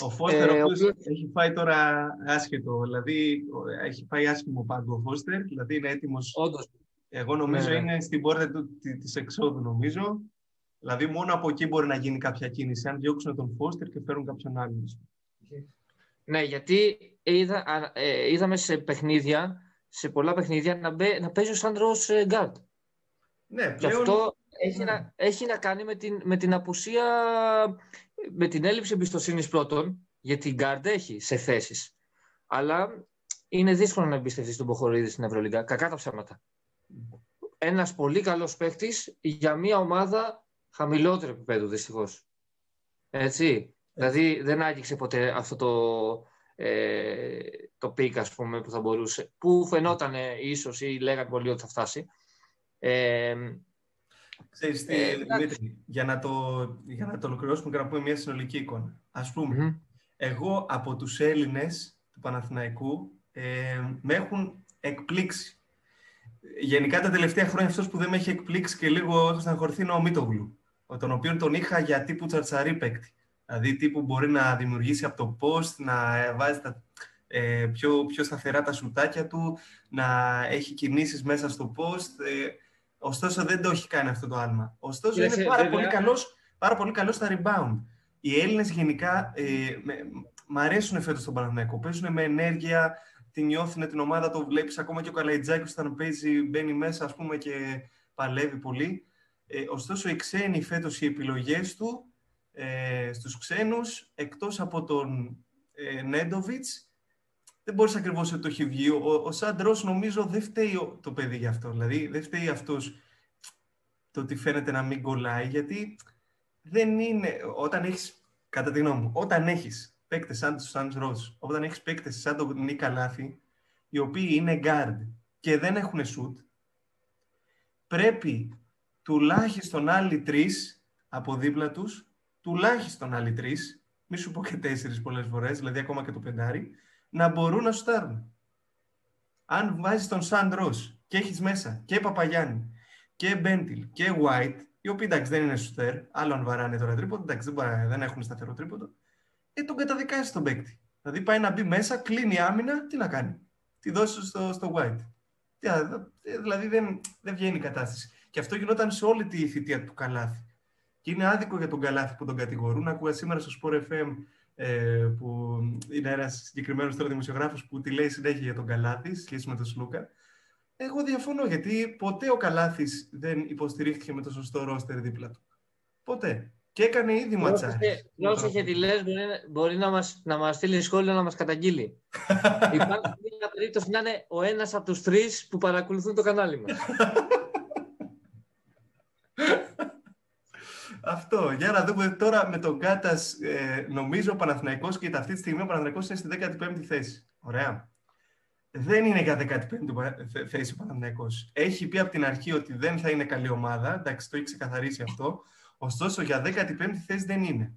Ο Φώστερ, ε, ο οποίος έχει φάει τώρα άσχετο, δηλαδή έχει φάει άσχημο πάγκο ο Φώστερ, δηλαδή είναι έτοιμος. Όντως. Εγώ νομίζω ναι, ναι. είναι στην πόρτα του, της εξόδου, νομίζω. Δηλαδή μόνο από εκεί μπορεί να γίνει κάποια κίνηση, αν διώξουν τον Φώστερ και φέρουν κάποιον άλλον. Ναι, γιατί είδα, ε, είδαμε σε παιχνίδια, σε πολλά παιχνίδια, να, μπε, να παίζει ο Σάντρος ε, Γκάρτ. Ναι, πλέον... Και αυτό έχει, ναι. να, έχει να κάνει με την, με την απουσία με την έλλειψη εμπιστοσύνης πρώτον, γιατί η Γκάρντ έχει σε θέσεις. Αλλά είναι δύσκολο να εμπιστευτείς στον Ποχορίδη στην Ευρωλίγα. Κακά τα ψέματα. Ένας πολύ καλός παίκτης για μια ομάδα χαμηλότερο επίπεδο δυστυχώς. Έτσι. Δηλαδή δεν άγγιξε ποτέ αυτό το, ε, το peak, ας πούμε, που θα μπορούσε. Που φαινόταν ίσως ή λέγανε πολύ ότι θα φτάσει. Ε, Ξέρεις τι, ε, Δημήτρη, για να, το, για να το ολοκληρώσουμε και να πούμε μια συνολική εικόνα. Ας πουμε εγώ από τους Έλληνες του Παναθηναϊκού ε, με έχουν εκπλήξει. Γενικά τα τελευταία χρόνια αυτός που δεν με έχει εκπλήξει και λίγο έχω στεναχωρηθεί είναι ο Μίτογλου, τον οποίο τον είχα για τύπου τσαρτσαρή παίκτη. Δηλαδή τύπου μπορεί να δημιουργήσει από το post, να βάζει τα, ε, πιο, πιο σταθερά τα σουτάκια του, να έχει κινήσεις μέσα στο post. Ε, ωστόσο δεν το έχει κάνει αυτό το άλμα. Ωστόσο είναι πάρα πολύ, καλός, πάρα πολύ καλός στα rebound. Οι Έλληνες γενικά ε, με, μ' αρέσουν φέτος στον Παναθηναϊκό. Παίζουν με ενέργεια, την νιώθουν την ομάδα, το βλέπεις ακόμα και ο Καλαϊτζάκης όταν παίζει, μπαίνει μέσα ας πούμε και παλεύει πολύ. Ε, ωστόσο οι ξένοι φέτος οι επιλογές του ε, στους ξένους, εκτός από τον ε, Νέντοβιτς, δεν μπορείς ακριβώς ότι το έχει βγει. Ο, ο Σαντρός νομίζω δεν φταίει το παιδί γι' αυτό. Δηλαδή δεν φταίει αυτός το ότι φαίνεται να μην κολλάει, γιατί δεν είναι, όταν έχεις, κατά τη γνώμη μου, όταν έχεις παίκτες σαν τους Σαντ Ρος, όταν έχεις παίκτες σαν τον Νίκα Λάθη, οι οποίοι είναι guard και δεν έχουν shoot, πρέπει τουλάχιστον άλλοι τρεις από δίπλα τους τουλάχιστον άλλοι τρεις, μη σου πω και τέσσερις πολλές φορές, δηλαδή ακόμα και το πεντάρι, να μπορούν να σουτάρουν. Αν βάζεις τον Σαντ και έχεις μέσα και Παπαγιάννη και Μπέντιλ και White, οι οποίοι εντάξει δεν είναι σουτέρ, άλλο αν βαράνε τώρα τρίποντο, εντάξει δεν, δεν έχουν σταθερό τρίποντο, ε, τον καταδικάζει τον παίκτη. Δηλαδή πάει να μπει μέσα, κλείνει άμυνα, τι να κάνει. Τη δώσει στο, στο White. Δηλαδή δεν, δεν βγαίνει η κατάσταση. Και αυτό γινόταν σε όλη τη θητεία του Καλάθη. Και είναι άδικο για τον Καλάθι που τον κατηγορούν. Ακούγα σήμερα στο Sport FM ε, που είναι ένας συγκεκριμένος τώρα δημοσιογράφος που τη λέει συνέχεια για τον Καλάθι σχέση με τον Σλούκα. Εγώ διαφωνώ γιατί ποτέ ο Καλάθι δεν υποστηρίχθηκε με το σωστό ρόστερ δίπλα του. Ποτέ. Και έκανε ήδη ματσάρι. Όσο και τη λες, μπορεί, μπορεί να μας, να μας στείλει σχόλιο να μας καταγγείλει. Υπάρχει μια περίπτωση να είναι ο ένας από τους τρεις που παρακολουθούν το κανάλι μας. Αυτό. Για να δούμε τώρα με τον Κάτας. Ε, νομίζω ο Παναθηναϊκός και αυτή τη στιγμή ο Παναθηναϊκός είναι στη 15η θέση. Ωραία. Δεν είναι για 15η θέση ο Παναθηναϊκός. Έχει πει από την αρχή ότι δεν θα είναι καλή ομάδα. Εντάξει, το έχει ξεκαθαρίσει αυτό. Ωστόσο, για 15η θέση δεν είναι.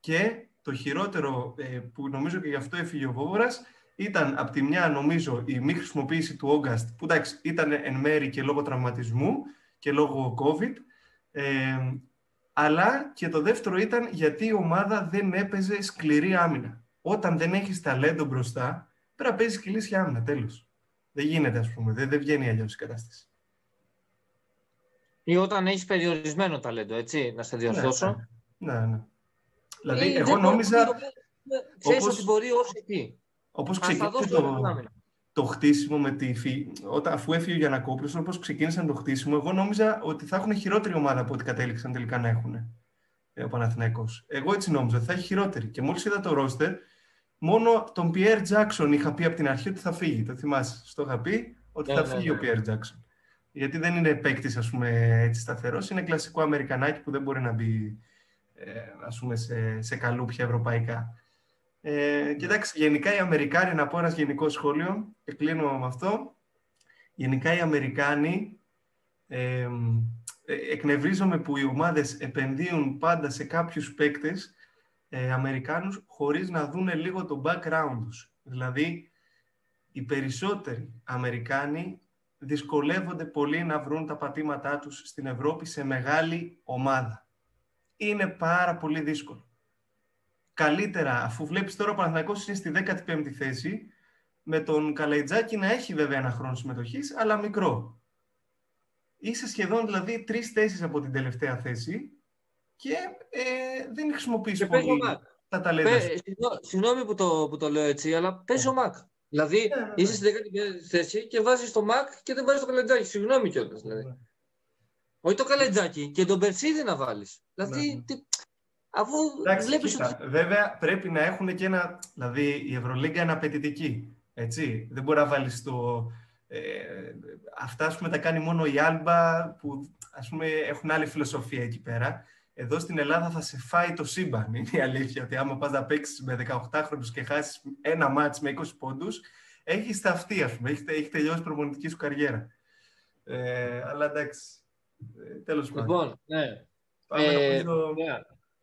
Και το χειρότερο ε, που νομίζω και γι' αυτό έφυγε ο Βόβορας ήταν από τη μια νομίζω η μη χρησιμοποίηση του Όγκαστ που εντάξει ήταν εν μέρη και λόγω τραυματισμού και λόγω COVID ε, αλλά και το δεύτερο ήταν γιατί η ομάδα δεν έπαιζε σκληρή άμυνα. Όταν δεν έχεις ταλέντο μπροστά, πρέπει να παίζεις σκληρή άμυνα. Τέλος. Δεν γίνεται, ας πούμε. Δεν, δεν βγαίνει αλλιώς η κατάσταση. Ή όταν έχεις περιορισμένο ταλέντο, έτσι, να σε διορθώσω. Ναι, ναι. ναι. Δηλαδή, εγώ νόμιζα. Ξέρεις ότι μπορεί όσο εκεί. Όπως ξεκίνησε το, το χτίσιμο με τη φύ... Όταν, αφού έφυγε ο Γιανακόπουλος, όπως ξεκίνησαν το χτίσιμο, εγώ νόμιζα ότι θα έχουν χειρότερη ομάδα από ό,τι κατέληξαν τελικά να έχουν ε, ο Παναθηναϊκός. Εγώ έτσι νόμιζα ότι θα έχει χειρότερη. Και μόλις είδα το ρόστερ, μόνο τον Pierre Jackson είχα πει από την αρχή ότι θα φύγει. Το θυμάσαι. Στο είχα πει ότι θα ναι, ναι, φύγει ο ναι. Pierre Jackson. Γιατί δεν είναι παίκτης, ας πούμε, έτσι σταθερός. Είναι κλασικό Αμερικανάκι που δεν μπορεί να μπει, ε, ας πούμε, σε, σε καλούπια ευρωπαϊκά. Ε, κοιτάξτε, γενικά οι Αμερικάνοι, να πω ένας γενικός σχόλιο και κλείνω με αυτό. Γενικά οι Αμερικάνοι ε, εκνευρίζομαι που οι ομάδες επενδύουν πάντα σε κάποιους παίκτες ε, Αμερικάνους χωρίς να δούνε λίγο το background τους. Δηλαδή, οι περισσότεροι Αμερικάνοι δυσκολεύονται πολύ να βρουν τα πατήματά τους στην Ευρώπη σε μεγάλη ομάδα. Είναι πάρα πολύ δύσκολο καλύτερα, αφού βλέπεις τώρα ο Παναθηναϊκός είναι στη 15η θέση, με τον Καλαϊτζάκη να έχει βέβαια ένα χρόνο συμμετοχής, αλλά μικρό. Είσαι σχεδόν δηλαδή τρεις θέσεις από την τελευταία θέση και ε, δεν χρησιμοποιείς πολύ τα ταλέντα σου. Συγγνώμη που το, που το λέω έτσι, αλλά παίζει ο Μακ. Δηλαδή yeah, ναι, ναι, είσαι στη 15η θέση και βάζεις το Μακ και δεν βάζεις το Καλαϊτζάκη. Συγγνώμη κιόλας. Δηλαδή. Ναι. Όχι το Καλαϊτζάκη και τον Περσίδη να βάλεις. Δηλαδή Αφού βλέπεις ότι... Βέβαια πρέπει να έχουν και ένα... Δηλαδή η Ευρωλίγκα είναι απαιτητική. Έτσι. Δεν μπορεί να βάλεις το, Ε, αυτά, ας πούμε, τα κάνει μόνο η Άλμπα, που, ας πούμε, έχουν άλλη φιλοσοφία εκεί πέρα. Εδώ στην Ελλάδα θα σε φάει το σύμπαν, είναι η αλήθεια, ότι άμα πας να παίξεις με 18 χρόνους και χάσεις ένα μάτς με 20 πόντους, έχεις ταυτεί, ας πούμε, έχεις, έχει τελειώσει η προπονητική σου καριέρα. Ε, αλλά εντάξει, ε, τέλος πάντων. Λοιπόν, ναι. Πάμε, ε, νομίζω... ναι.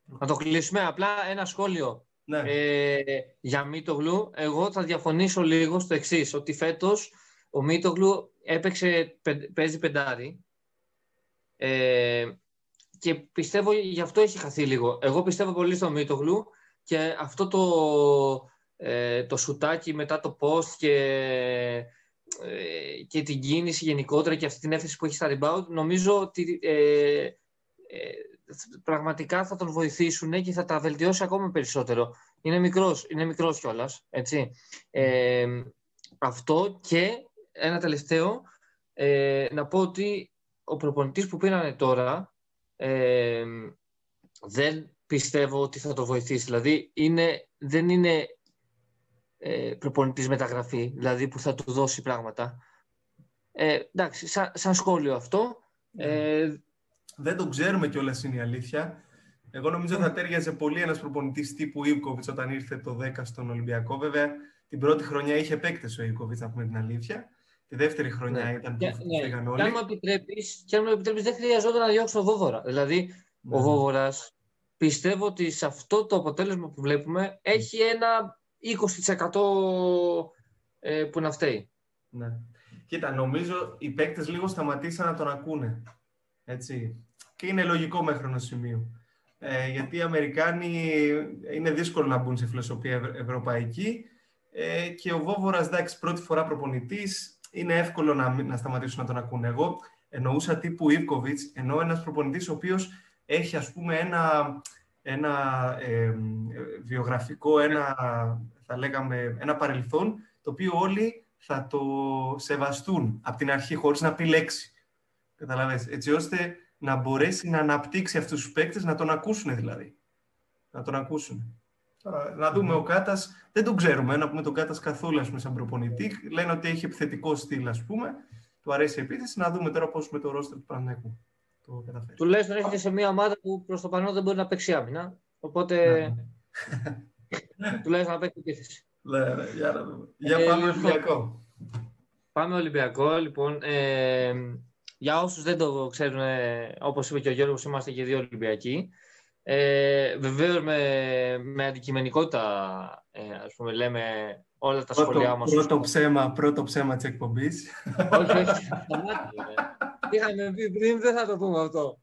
Να το κλείσουμε. Απλά ένα σχόλιο ναι. ε, για Μίτογλου. Εγώ θα διαφωνήσω λίγο στο εξής ότι φέτος ο Μίτογλου έπαιξε, παίζει πεντάρι ε, και πιστεύω γι' αυτό έχει χαθεί λίγο. Εγώ πιστεύω πολύ στο Μίτογλου και αυτό το, ε, το σουτάκι μετά το post και, ε, και την κίνηση γενικότερα και αυτή την έφεση που έχει στα rebound νομίζω ότι ε, ε, πραγματικά θα τον βοηθήσουν και θα τα βελτιώσει ακόμα περισσότερο. Είναι μικρός, είναι μικρός κιόλας, έτσι. αυτό και ένα τελευταίο, να πω ότι ο προπονητής που πήρανε τώρα δεν πιστεύω ότι θα το βοηθήσει. Δηλαδή, είναι, δεν είναι ε, προπονητής μεταγραφή, δηλαδή που θα του δώσει πράγματα. Ε, εντάξει, σαν, σαν σχόλιο αυτό. Ε, δεν το ξέρουμε κιόλας είναι η αλήθεια. Εγώ νομίζω θα τέριαζε πολύ ένας προπονητής τύπου Ιβκοβιτς όταν ήρθε το 10 στον Ολυμπιακό. Βέβαια, την πρώτη χρονιά είχε επέκταση ο Ιβκοβιτς, να πούμε την αλήθεια. Τη δεύτερη χρονιά ναι. ήταν που ναι. φύγαν όλοι. Και αν μου επιτρέπεις, δεν χρειαζόταν να διώξει τον Βόβορα. Δηλαδή, ναι. ο Βόβορας πιστεύω ότι σε αυτό το αποτέλεσμα που βλέπουμε έχει ένα 20% ε, που να φταίει. Ναι. Κοίτα, νομίζω οι παίκτες λίγο σταματήσαν να τον ακούνε. Έτσι. Και είναι λογικό μέχρι ένα σημείο. Ε, γιατί οι Αμερικάνοι είναι δύσκολο να μπουν σε φιλοσοφία ευρωπαϊκή ε, και ο Βόβορας, εντάξει, πρώτη φορά προπονητής, είναι εύκολο να, να σταματήσουν να τον ακούνε. Εγώ εννοούσα τύπου Ιβκοβιτς, ενώ ένας προπονητής ο οποίος έχει ας πούμε ένα, ένα ε, βιογραφικό, ένα, θα λέγαμε, ένα παρελθόν, το οποίο όλοι θα το σεβαστούν από την αρχή, χωρίς να πει λέξη. Καταλαβες, έτσι ώστε να μπορέσει να αναπτύξει αυτούς τους παίκτες, να τον ακούσουν δηλαδή. Να τον ακούσουν. να δούμε ο Κάτας, δεν τον ξέρουμε, να πούμε τον Κάτας καθόλου ας πούμε, σαν προπονητή. Λένε ότι έχει επιθετικό στυλ, ας πούμε. Του αρέσει η επίθεση. Να δούμε τώρα πώς με το ρόστερ του Παναγικού το καταφέρει. Τουλάχιστον έρχεται σε μια ομάδα που προς το παρόν δεν μπορεί να παίξει άμυνα. Οπότε ναι. τουλάχιστον να παίξει επίθεση. Ναι, ναι, για να δούμε. Για ε, πάμε λοιπόν, Ολυμπιακό. Πάμε Ολυμπιακό, λοιπόν. Ε, για όσους δεν το ξέρουν, ε, όπως είπε και ο Γιώργος, είμαστε και δύο Ολυμπιακοί. Ε, Βεβαίως με, με αντικειμενικότητα, ε, ας πούμε, λέμε όλα τα πρώτο, σχολιά μας. Πρώτο ψέμα, πρώτο ψέμα της εκπομπής. όχι, όχι. Είχαμε πει πριν, δεν θα το πούμε αυτό.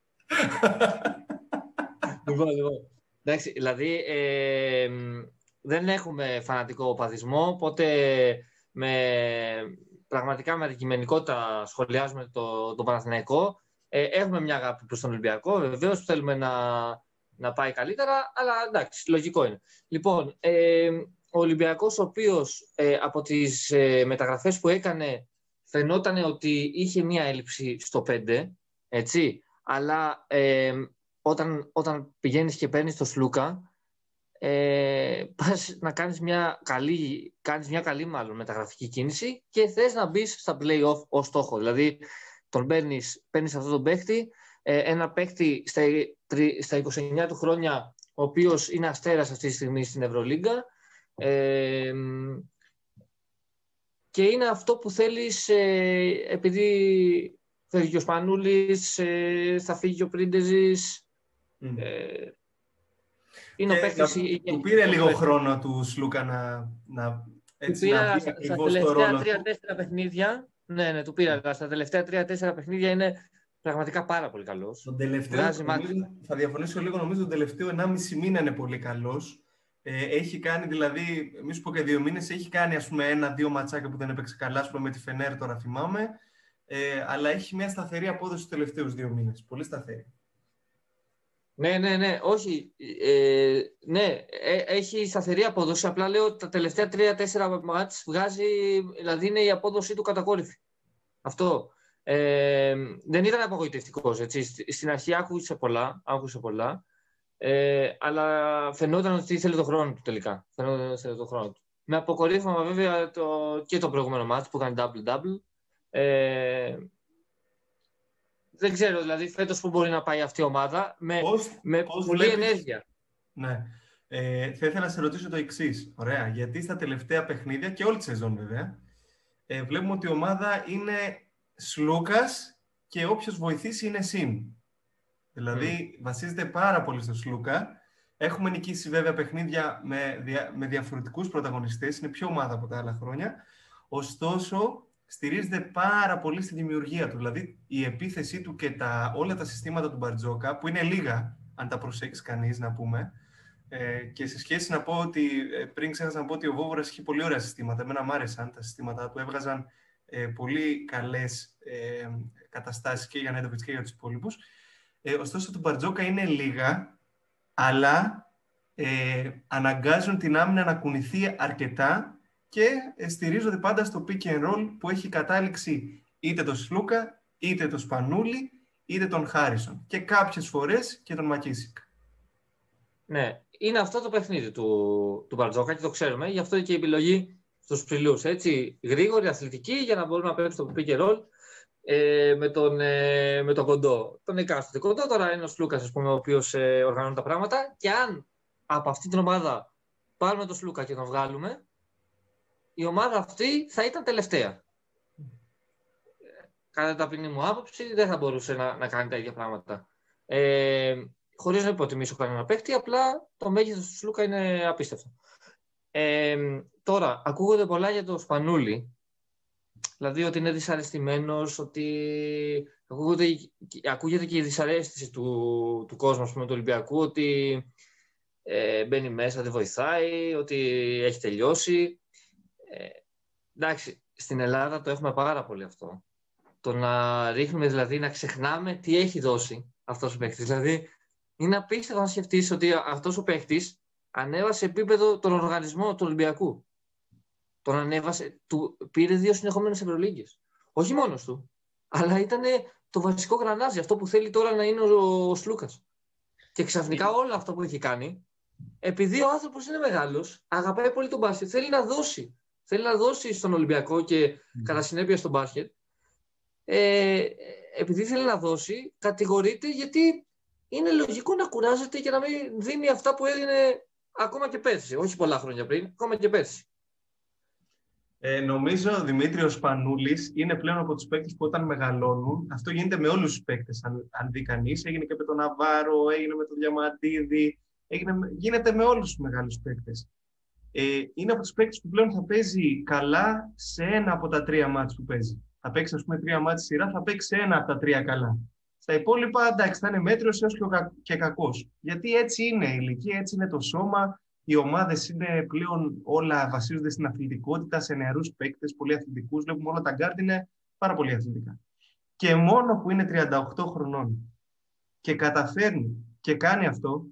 λοιπόν, λοιπόν. Εντάξει, δηλαδή, ε, δεν έχουμε φανατικό παδισμό, οπότε με, πραγματικά με αντικειμενικότητα σχολιάζουμε το, το Παναθηναϊκό. Ε, έχουμε μια αγάπη προς τον Ολυμπιακό, βεβαίως θέλουμε να, να πάει καλύτερα, αλλά εντάξει, λογικό είναι. Λοιπόν, ε, ο Ολυμπιακός ο οποίος ε, από τις ε, μεταγραφές που έκανε φαινόταν ότι είχε μία έλλειψη στο 5, έτσι, αλλά ε, όταν, όταν πηγαίνεις και παίρνεις το Σλούκα, ε, πας να κάνεις μια καλή, κάνεις μια καλή μάλλον μεταγραφική κίνηση και θες να μπεις στα play-off ως στόχο. Δηλαδή, τον παίρνεις, παίρνεις αυτόν τον παίχτη, ε, ένα παίχτη στα, στα 29 του χρόνια, ο οποίος είναι αστέρας αυτή τη στιγμή στην Ευρωλίγκα, ε, και είναι αυτό που θέλεις ε, επειδή φεύγει ο Σπανούλης, ε, θα φύγει ο Πρίντεζης. Mm. Ε, είναι ο παίκτης... Του πήρε λίγο χρόνο του Σλούκα να, να, έτσι, του να στα, στα τελευταία τρία-τέσσερα παιχνίδια, ναι, ναι, του πήρα, αλλά στα τελευταία τρία-τέσσερα παιχνίδια είναι πραγματικά πάρα πολύ καλός. Τον τελευταίο, νομίζω, θα διαφωνήσω λίγο, νομίζω τον τελευταίο 1,5 μήνα είναι πολύ καλός. Ε, έχει κάνει δηλαδή, μη σου πω και δύο μήνες, έχει κάνει ας πούμε ένα-δύο ματσάκια που δεν έπαιξε καλά, ας πούμε με τη Φενέρ τώρα θυμάμαι, ε, αλλά έχει μια σταθερή απόδοση στους τελευταίους δύο μήνες, πολύ σταθερή. Ναι, ναι, ναι, όχι, ε, ναι, ε, έχει σταθερή απόδοση, απλά λέω τα τελευταία τρία-τέσσερα μάτς βγάζει, δηλαδή είναι η απόδοσή του κατακόρυφη. Αυτό. Ε, δεν ήταν απογοητευτικός, έτσι. Στην αρχή άκουσε πολλά, άκουσε πολλά. Ε, αλλά φαινόταν ότι ήθελε το χρόνο του τελικά. Φαινόταν ότι ήθελε το χρόνο του. Με αποκορύφωμα βέβαια το, και το προηγούμενο μάτι που έκανε double-double. Ε, δεν ξέρω, δηλαδή φέτος που μπορεί να πάει αυτή η ομάδα με, Πώς- με πώς πολλή βλέπεις- ενέργεια. Ναι. Ε, θα ήθελα να σε ρωτήσω το εξής. Ωραία. Γιατί στα τελευταία παιχνίδια και όλη τη σεζόν βέβαια, ε, βλέπουμε ότι η ομάδα είναι Σλούκας και όποιος βοηθήσει είναι Συν. Δηλαδή βασίζεται πάρα πολύ στο Σλούκα. Έχουμε νικήσει βέβαια παιχνίδια με, δια, με διαφορετικούς πρωταγωνιστές, είναι πιο ομάδα από τα άλλα χρόνια. Ωστόσο, στηρίζεται πάρα πολύ στη δημιουργία του. Δηλαδή, η επίθεσή του και τα, όλα τα συστήματα του Μπαρτζόκα, που είναι λίγα, αν τα προσέξεις κανείς να πούμε, ε, και σε σχέση να πω ότι, ε, πριν ξέχασα να πω ότι ο Βόβορας είχε πολύ ωραία συστήματα. Εμένα μου άρεσαν τα συστήματά του. Έβγαζαν ε, πολύ καλές ε, καταστάσεις και για Νέντοβιτς και για τους υπόλοιπους. Ε, ωστόσο, του Μπαρτζόκα είναι λίγα, αλλά ε, αναγκάζουν την άμυνα να κουνηθεί αρκετά και ε, στηρίζονται πάντα στο pick and roll που έχει κατάληξη είτε τον Σλούκα, είτε τον Σπανούλη, είτε τον Χάρισον. Και κάποιες φορές και τον Μακίσικ. Ναι, είναι αυτό το παιχνίδι του, του Μπαρτζόκα και το ξέρουμε. Γι' αυτό και η επιλογή στους ψηλούς. Έτσι, γρήγορη, αθλητική, για να μπορούμε να παίξουμε το pick and roll ε, με, τον, ε, με τον κοντό. Τον εκάστοτε κοντό. Τώρα είναι ο Σλούκας, ας πούμε, ο οποίος ε, οργανώνει τα πράγματα. Και αν από αυτή την ομάδα πάρουμε τον Σλούκα και τον βγάλουμε, η ομάδα αυτή θα ήταν τελευταία. Κατά ταπεινή μου άποψη, δεν θα μπορούσε να, να κάνει τα ίδια πράγματα. Ε, Χωρίς να υποτιμήσω κανένα παίκτη, απλά το μέγεθος του Σλούκα είναι απίστευτο. Ε, τώρα, ακούγονται πολλά για το Σπανούλι. Δηλαδή ότι είναι δυσαρεστημένος, ότι ακούγεται, ακούγεται και η δυσαρέστηση του, του κόσμου, ας πούμε, του Ολυμπιακού, ότι ε, μπαίνει μέσα, δεν βοηθάει, ότι έχει τελειώσει. Ε, εντάξει, στην Ελλάδα το έχουμε πάρα πολύ αυτό. Το να ρίχνουμε, δηλαδή, να ξεχνάμε τι έχει δώσει αυτός ο παίκτης. Δηλαδή, είναι απίστευτο να σκεφτείς ότι αυτός ο παίκτης ανέβασε επίπεδο τον οργανισμό του Ολυμπιακού. Τον ανέβασε, του, πήρε δύο συνεχόμενες Ευρωλίγκες. Όχι μόνος του, αλλά ήταν το βασικό γρανάζι, αυτό που θέλει τώρα να είναι ο, ο Σλούκας. Και ξαφνικά όλο αυτό που έχει κάνει, επειδή ο άνθρωπος είναι μεγάλος, αγαπάει πολύ τον μπάσκετ, θέλει να δώσει. Θέλει να δώσει στον Ολυμπιακό και mm. κατά συνέπεια στον μπάσκετ. Ε, επειδή θέλει να δώσει, κατηγορείται γιατί είναι λογικό να κουράζεται και να μην δίνει αυτά που έδινε ακόμα και πέρσι. Όχι πολλά χρόνια πριν, ακόμα και πέρσι. Ε, νομίζω ο Δημήτριος Πανούλης είναι πλέον από τους παίκτες που όταν μεγαλώνουν, αυτό γίνεται με όλους τους παίκτες. Αν, αν δει κανείς, έγινε και με τον Ναβάρο, έγινε με τον Διαμαντίδη, έγινε, γίνεται με όλους τους μεγάλους παίκτες. Ε, είναι από τους παίκτες που πλέον θα παίζει καλά σε ένα από τα τρία μάτια που παίζει. Θα παίξει, ας πούμε, τρία μάτια σειρά, θα παίξει ένα από τα τρία καλά. Στα υπόλοιπα, εντάξει, θα είναι μέτριος έως και, και κακός. Γιατί έτσι είναι η ηλικία, έτσι είναι το σώμα. Οι ομάδες είναι πλέον όλα βασίζονται στην αθλητικότητα, σε νεαρούς παίκτες, πολύ αθλητικούς. Βλέπουμε όλα τα γκαρντ είναι πάρα πολύ αθλητικά. Και μόνο που είναι 38 χρονών και καταφέρνει και κάνει αυτό,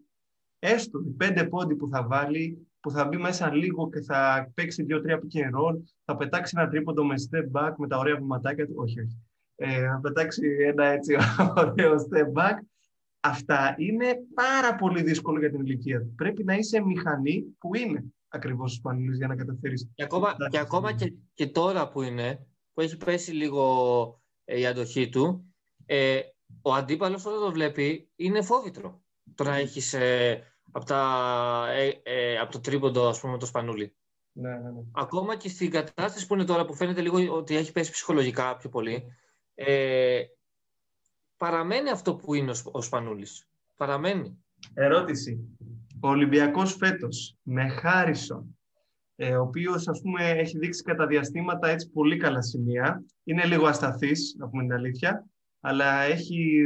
έστω οι πέντε πόντοι που θα βάλει, που θα μπει μέσα λίγο και θα παίξει δύο-τρία pick and roll, θα πετάξει ένα τρίποντο με step back με τα ωραία βηματάκια του. Όχι, όχι. Ε, θα πετάξει ένα έτσι ωραίο step back. Αυτά είναι πάρα πολύ δύσκολο για την ηλικία του. Πρέπει να είσαι μηχανή που είναι ακριβώς στου πανελίε για να καταφέρεις. Και ακόμα, και, ακόμα και, και, τώρα που είναι, που έχει πέσει λίγο ε, η αντοχή του, ε, ο αντίπαλος όταν το βλέπει είναι φόβητρο. Το να έχεις ε, από, από το τρίποντο, ας πούμε, το σπανούλι. Ναι, ναι, ναι. Ακόμα και στην κατάσταση που είναι τώρα, που φαίνεται λίγο ότι έχει πέσει ψυχολογικά πιο πολύ, ε, παραμένει αυτό που είναι ο Σπανούλης. Παραμένει. Ερώτηση. Ο Ολυμπιακός φέτος με Χάρισον, ε, ο οποίος ας πούμε έχει δείξει κατά διαστήματα έτσι πολύ καλά σημεία, είναι λίγο ασταθής, να πούμε την αλήθεια, αλλά έχει,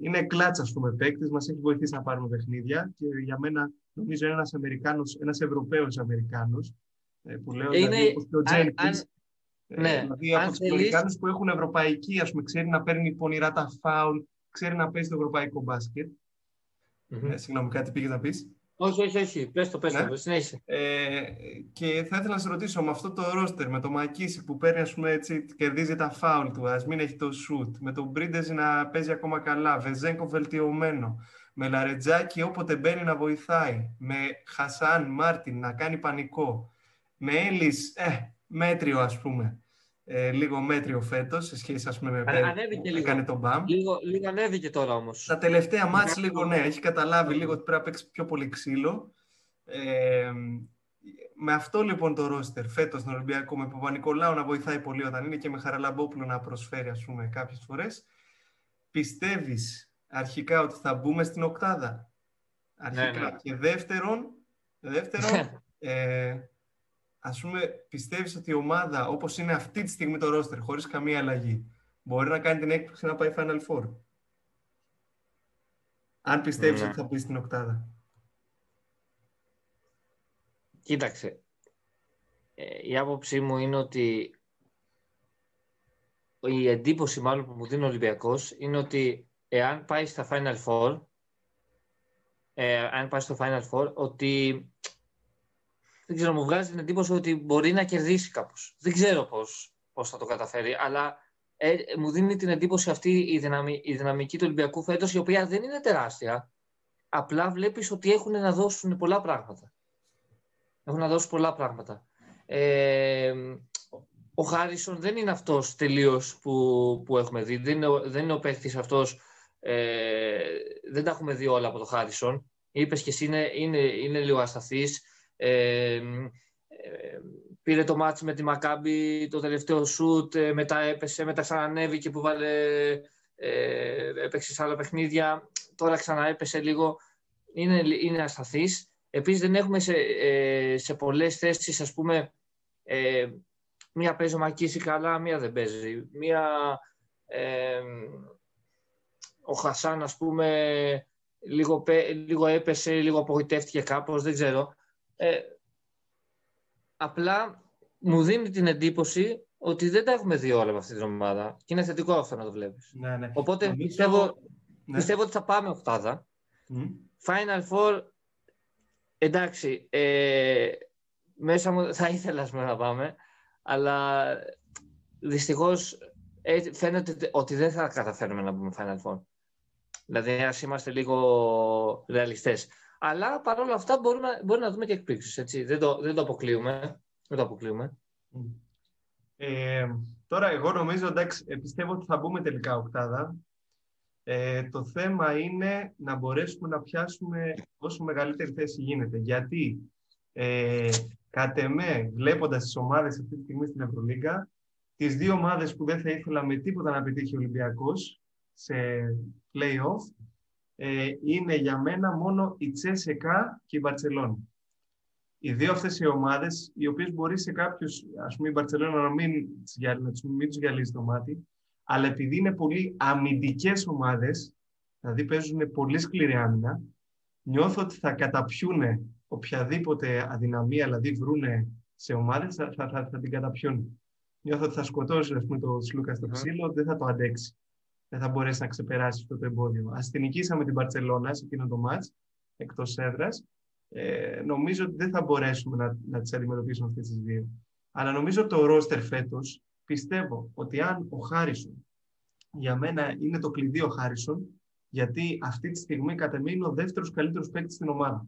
είναι κλάτσα ας πούμε παίκτης, μας έχει βοηθήσει να πάρουμε παιχνίδια και για μένα νομίζω είναι ένας Αμερικάνος, ένας Ευρωπαίος Αμερικάνος, ε, που λέω είναι, δηλαδή όπως και ο Τζένκινς, ναι, δηλαδή από του Αμερικάνου που έχουν ευρωπαϊκή, ας πούμε, ξέρει να παίρνει πονηρά τα φάουλ, ξέρει να παίζει το ευρωπαϊκό μπάσκετ. Mm-hmm. Ε, συγγνώμη, κάτι πήγες να πεις. Όχι, όχι, όχι. Πες το, πες ναι. το, συνέχισε. Ε, και θα ήθελα να σε ρωτήσω, με αυτό το ρόστερ, με το Μακίση που παίρνει, ας πούμε, έτσι, κερδίζει τα φάουλ του, ας μην έχει το σουτ, με τον Μπρίντεζι να παίζει ακόμα καλά, Βεζέγκο βελτιωμένο, με Λαρετζάκη όποτε μπαίνει να βοηθάει, με Χασάν Μάρτιν να κάνει πανικό, με Έλλης, ε, μέτριο ας πούμε. Ε, λίγο μέτριο φέτος σε σχέση ας πούμε, με πέρυσι που έκανε τον Μπαμ. Λίγο, λίγο ανέβηκε τώρα όμως. Τα τελευταία μάτς λίγο ναι, έχει καταλάβει λίγο ότι πρέπει να παίξει πιο πολύ ξύλο. Ε, με αυτό λοιπόν το ρόστερ φέτος στον Ολυμπιακό με Παπα-Νικολάου να βοηθάει πολύ όταν είναι και με Χαραλαμπόπουλο να προσφέρει ας πούμε κάποιες φορές. Πιστεύεις αρχικά ότι θα μπούμε στην οκτάδα; Αρχικά. Ναι, ναι. Και δεύτερον, δεύτερον ε, ας πούμε, πιστεύεις ότι η ομάδα, όπως είναι αυτή τη στιγμή το ρόστερ, χωρίς καμία αλλαγή, μπορεί να κάνει την έκπληξη να πάει Final Four; Αν πιστεύεις ναι. ότι θα πει στην οκτάδα. Κοίταξε. Ε, η άποψή μου είναι ότι η εντύπωση μάλλον που μου δίνει ο Ολυμπιακός είναι ότι εάν πάει στα Final Four, ε, αν πάει στο Final Four, ότι δεν ξέρω, μου βγάζει την εντύπωση ότι μπορεί να κερδίσει κάπως. Δεν ξέρω πώς, πώς θα το καταφέρει, αλλά ε, μου δίνει την εντύπωση αυτή η, δυναμη, η δυναμική του Ολυμπιακού φέτος, η οποία δεν είναι τεράστια. Απλά βλέπεις ότι έχουν να δώσουν πολλά πράγματα. Έχουν να δώσουν πολλά πράγματα. Ε, ο Χάρισον δεν είναι αυτός τελείως που, που έχουμε δει. Δεν είναι, δεν είναι ο παίχτης αυτός. Ε, δεν τα έχουμε δει όλα από το Χάρισον. Είπες και εσύ είναι, είναι, είναι λίγο ασταθής. Ε, πήρε το μάτς με τη Μακάμπη το τελευταίο σουτ, ε, μετά έπεσε, μετά ξανανέβηκε που βάλε, ε, έπαιξε σε άλλα παιχνίδια, τώρα ξαναέπεσε λίγο, είναι, είναι ασταθής. Επίσης δεν έχουμε σε, ε, σε πολλές θέσεις, ας πούμε, ε, μία παίζει ο Μακίση καλά, μία δεν παίζει. Μία, ε, ο Χασάν, ας πούμε, λίγο, λίγο έπεσε, λίγο απογοητεύτηκε κάπως, δεν ξέρω. Ε, απλά μου δίνει την εντύπωση ότι δεν τα έχουμε δει όλα με αυτή την ομάδα. Και είναι θετικό αυτό να το βλέπεις. Ναι, ναι. Οπότε πιστεύω, ναι. πιστεύω ότι θα πάμε οκτάδα. Final Four, εντάξει, ε, μέσα μου θα ήθελα να πάμε, αλλά δυστυχώς ε, φαίνεται ότι δεν θα καταφέρουμε να πούμε Final Four. Δηλαδή, ας είμαστε λίγο ρεαλιστές. Αλλά παρόλα αυτά μπορούμε, μπορεί να δούμε και εκπλήξεις. Δεν, το, δεν το αποκλείουμε. Δεν το αποκλείουμε. Ε, τώρα, εγώ νομίζω, εντάξει, πιστεύω ότι θα μπούμε τελικά οκτάδα. Ε, το θέμα είναι να μπορέσουμε να πιάσουμε όσο μεγαλύτερη θέση γίνεται. Γιατί, ε, κατ' εμέ, βλέποντας τις ομάδες αυτή τη στιγμή στην Ευρωλίγκα, τις δύο ομάδες που δεν θα ήθελα με τίποτα να πετύχει ο Ολυμπιακός σε play-off, ε, είναι για μένα μόνο η Τσέσεκα και η Μπαρτσελόνη. Οι δύο αυτές οι ομάδες, οι οποίες μπορεί σε κάποιους, ας πούμε η Μπαρτσελόνα να μην, να μην τους γυαλίζει το μάτι, αλλά επειδή είναι πολύ αμυντικές ομάδες, δηλαδή παίζουν πολύ σκληρή άμυνα, νιώθω ότι θα καταπιούν οποιαδήποτε αδυναμία, δηλαδή βρούνε σε ομάδες, θα, θα, θα, θα την καταπιούν. Νιώθω ότι θα σκοτώσει ας πούμε, το Σλούκα στο ξύλο, δεν θα το αντέξει δεν θα μπορέσει να ξεπεράσει αυτό το εμπόδιο. Α την νικήσαμε την Παρσελώνα σε εκείνο το μάτς εκτός έδρας. Ε, νομίζω ότι δεν θα μπορέσουμε να, να τις αντιμετωπίσουμε αυτές τις δύο. Αλλά νομίζω το ρόστερ φέτος πιστεύω ότι αν ο Χάρισον, για μένα είναι το κλειδί ο Χάρισον, γιατί αυτή τη στιγμή κατά είναι ο δεύτερος καλύτερος παίκτης στην ομάδα.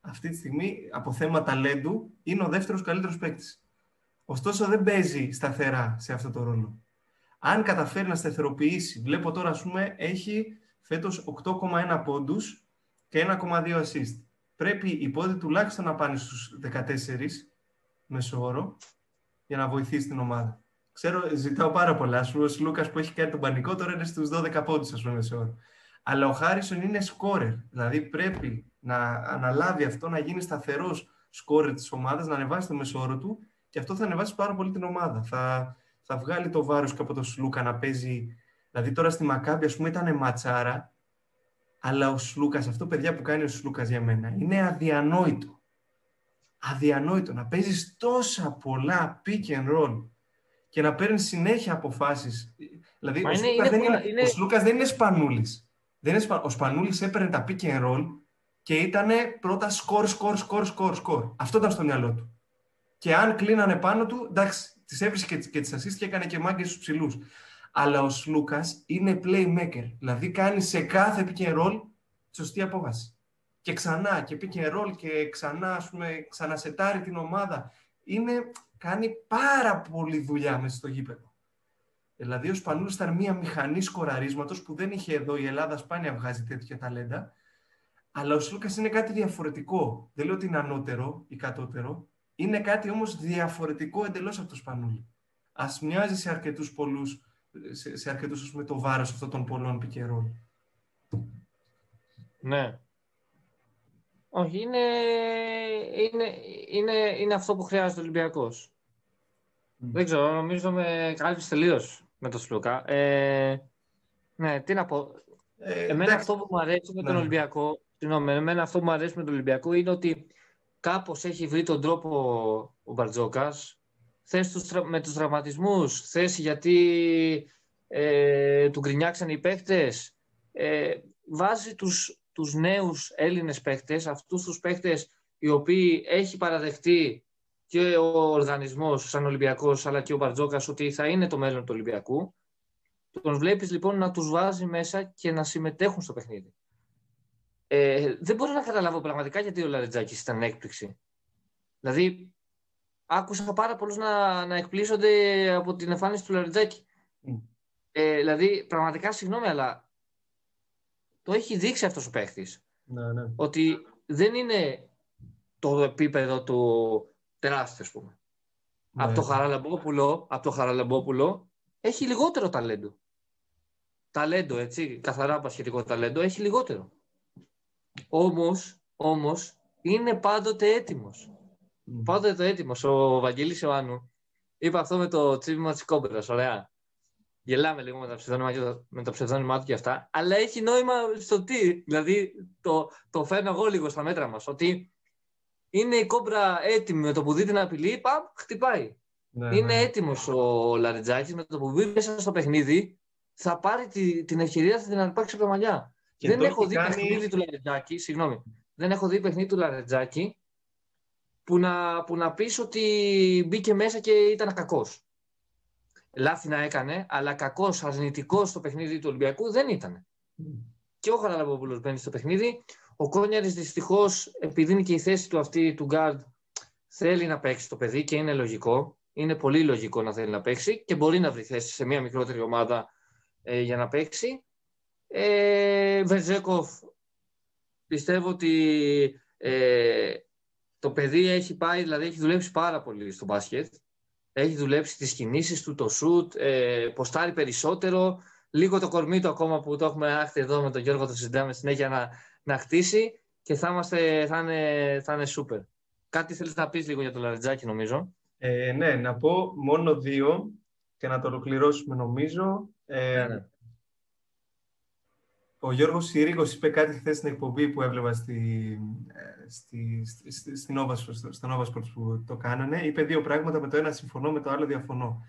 Αυτή τη στιγμή, από θέμα ταλέντου, είναι ο δεύτερος καλύτερος παίκτης. Ωστόσο, δεν παίζει σταθερά σε αυτό το ρόλο αν καταφέρει να σταθεροποιήσει, βλέπω τώρα, ας πούμε, έχει φέτος 8,1 πόντους και 1,2 assist. Πρέπει οι πόντοι τουλάχιστον να πάνε στους 14 μέσω όρο για να βοηθήσει την ομάδα. Ξέρω, ζητάω πάρα πολλά. Α πούμε, ο Λούκας που έχει κάνει τον πανικό τώρα είναι στους 12 πόντους, ας πούμε, μέσω όρο. Αλλά ο Χάρισον είναι σκόρερ. Δηλαδή πρέπει να αναλάβει αυτό, να γίνει σταθερός σκόρερ της ομάδας, να ανεβάσει το μέσο όρο του και αυτό θα ανεβάσει πάρα πολύ την ομάδα. Θα, θα βγάλει το βάρος και από το Σλούκα να παίζει. Δηλαδή τώρα στη Μακάμπη, ας πούμε, ήταν ματσάρα, αλλά ο Σλούκας, αυτό παιδιά που κάνει ο Σλούκας για μένα, είναι αδιανόητο. Αδιανόητο να παίζεις τόσα πολλά pick and roll και να παίρνεις συνέχεια αποφάσεις. Δηλαδή, ο, είναι, Σλούκας είναι, δεν είναι, είναι... ο Σλούκας δεν είναι Σπανούλης. Δεν είναι Ο Σπανούλης έπαιρνε τα pick and roll και ήταν πρώτα σκορ, σκορ, σκορ, σκορ, σκορ. Αυτό ήταν στο μυαλό του. Και αν κλείνανε πάνω του, εντάξει, τις έβρισε και, και τις assist και έκανε και μάγκες στους ψηλούς. Αλλά ο Σλούκας είναι playmaker. Δηλαδή κάνει σε κάθε pick and roll σωστή απόβαση. Και ξανά και pick and roll και ξανά, ας πούμε, ξανασετάρει την ομάδα. Είναι, κάνει πάρα πολύ δουλειά μέσα στο γήπεδο. Δηλαδή, ο Σπανούλης ήταν μια μηχανή σκοραρίσματος που δεν είχε εδώ. Η Ελλάδα σπάνια βγάζει τέτοια ταλέντα. Αλλά ο Σλούκας είναι κάτι διαφορετικό. Δεν λέω ότι είναι ανώτερο ή κατώτερο. Είναι κάτι όμως διαφορετικό εντελώς από το Σπανούλη. Α μοιάζει σε αρκετούς πολλούς, σε, σε αρκετούς, με το βάρος αυτών των πολλών πικερών. Ναι. Όχι, είναι, είναι, είναι, είναι αυτό που χρειάζεται ο Ολυμπιακός. Δεν ξέρω, νομίζω με κάλυψες τελείως με τον Σλούκα. Ε, ναι, τι να πω. Ε, εμένα αυτό που μου αρέσει με τον ναι. Ολυμπιακό, συγγνώμη, εμένα αυτό που μου αρέσει με τον Ολυμπιακό είναι ότι κάπως έχει βρει τον τρόπο ο Μπαρτζόκας, θες τους, με τους τραυματισμούς, θες γιατί ε, του γκρινιάξαν οι παίχτες, ε, βάζει τους, τους νέους Έλληνες παίχτες, αυτούς τους παίχτες οι οποίοι έχει παραδεχτεί και ο οργανισμός σαν Ολυμπιακός αλλά και ο Μπαρτζόκας ότι θα είναι το μέλλον του Ολυμπιακού. Τον βλέπεις λοιπόν να τους βάζει μέσα και να συμμετέχουν στο παιχνίδι. Ε, δεν μπορώ να καταλάβω πραγματικά γιατί ο Λαρετζάκης ήταν έκπληξη. Δηλαδή, άκουσα πάρα πολλούς να, να εκπλήσονται από την εμφάνιση του Λαρετζάκη. Mm. Ε, δηλαδή, πραγματικά συγγνώμη, αλλά το έχει δείξει αυτός ο παίχτης. Ναι, ναι. Ότι δεν είναι το επίπεδο του τεράστιο, ας πούμε. Ναι. Από, το Χαραλαμπόπουλο, από το Χαραλαμπόπουλο έχει λιγότερο ταλέντο. Ταλέντο, έτσι, καθαρά πασχετικό ταλέντο, έχει λιγότερο. Όμως, όμως, είναι πάντοτε έτοιμος. Mm. Πάντοτε έτοιμος. Ο Βαγγέλης Ιωάννου είπε αυτό με το τσίπημα της κόμπερας, ωραία. Γελάμε λίγο με, τα ψευδόνυμα, με το ψευδόνυμά του και αυτά, αλλά έχει νόημα στο τι. Δηλαδή, το, το φέρνω εγώ λίγο στα μέτρα μας, ότι είναι η κόμπρα έτοιμη με το που δει την απειλή, παμ, χτυπάει. Ναι, είναι ναι. έτοιμος ο Λαριτζάκης με το που μπει μέσα στο παιχνίδι, θα πάρει τη, την ευκαιρία, θα την αρπάξει από τα μαλλιά δεν έχω δει κάνεις... παιχνίδι του Λαρετζάκη, συγγνώμη, δεν έχω δει παιχνίδι του Λαρετζάκη που να, που να πεις ότι μπήκε μέσα και ήταν κακός. Λάθη να έκανε, αλλά κακός, αρνητικός στο παιχνίδι του Ολυμπιακού δεν ήταν. Και ο Χαραλαμπόπουλος μπαίνει στο παιχνίδι. Ο Κόνιαρης δυστυχώς, επειδή είναι και η θέση του αυτή του γκαρντ, θέλει να παίξει το παιδί και είναι λογικό. Είναι πολύ λογικό να θέλει να παίξει και μπορεί να βρει θέση σε μια μικρότερη ομάδα ε, για να παίξει. Ε, Βεζέκοφ, πιστεύω ότι ε, το παιδί έχει πάει, δηλαδή έχει δουλέψει πάρα πολύ στο μπάσκετ. Έχει δουλέψει τις κινήσεις του, το σουτ, ε, ποστάρει περισσότερο. Λίγο το κορμί του ακόμα που το έχουμε άχτη εδώ με τον Γιώργο, το συζητάμε συνέχεια να, να χτίσει και θα, είμαστε, θα, είναι, θα είναι σούπερ. Κάτι θέλεις να πεις λίγο για το Λαριτζάκι νομίζω; Ε, ναι, να πω μόνο δύο και να το ολοκληρώσουμε νομίζω. Ε, ναι, ναι. Ο Γιώργος Συρίγος είπε κάτι χθες στην εκπομπή που έβλεπα στη, ε, στη, στη, στη Nova, στο Nova Sports που το κάνανε. Είπε δύο πράγματα, με το ένα συμφωνώ, με το άλλο διαφωνώ.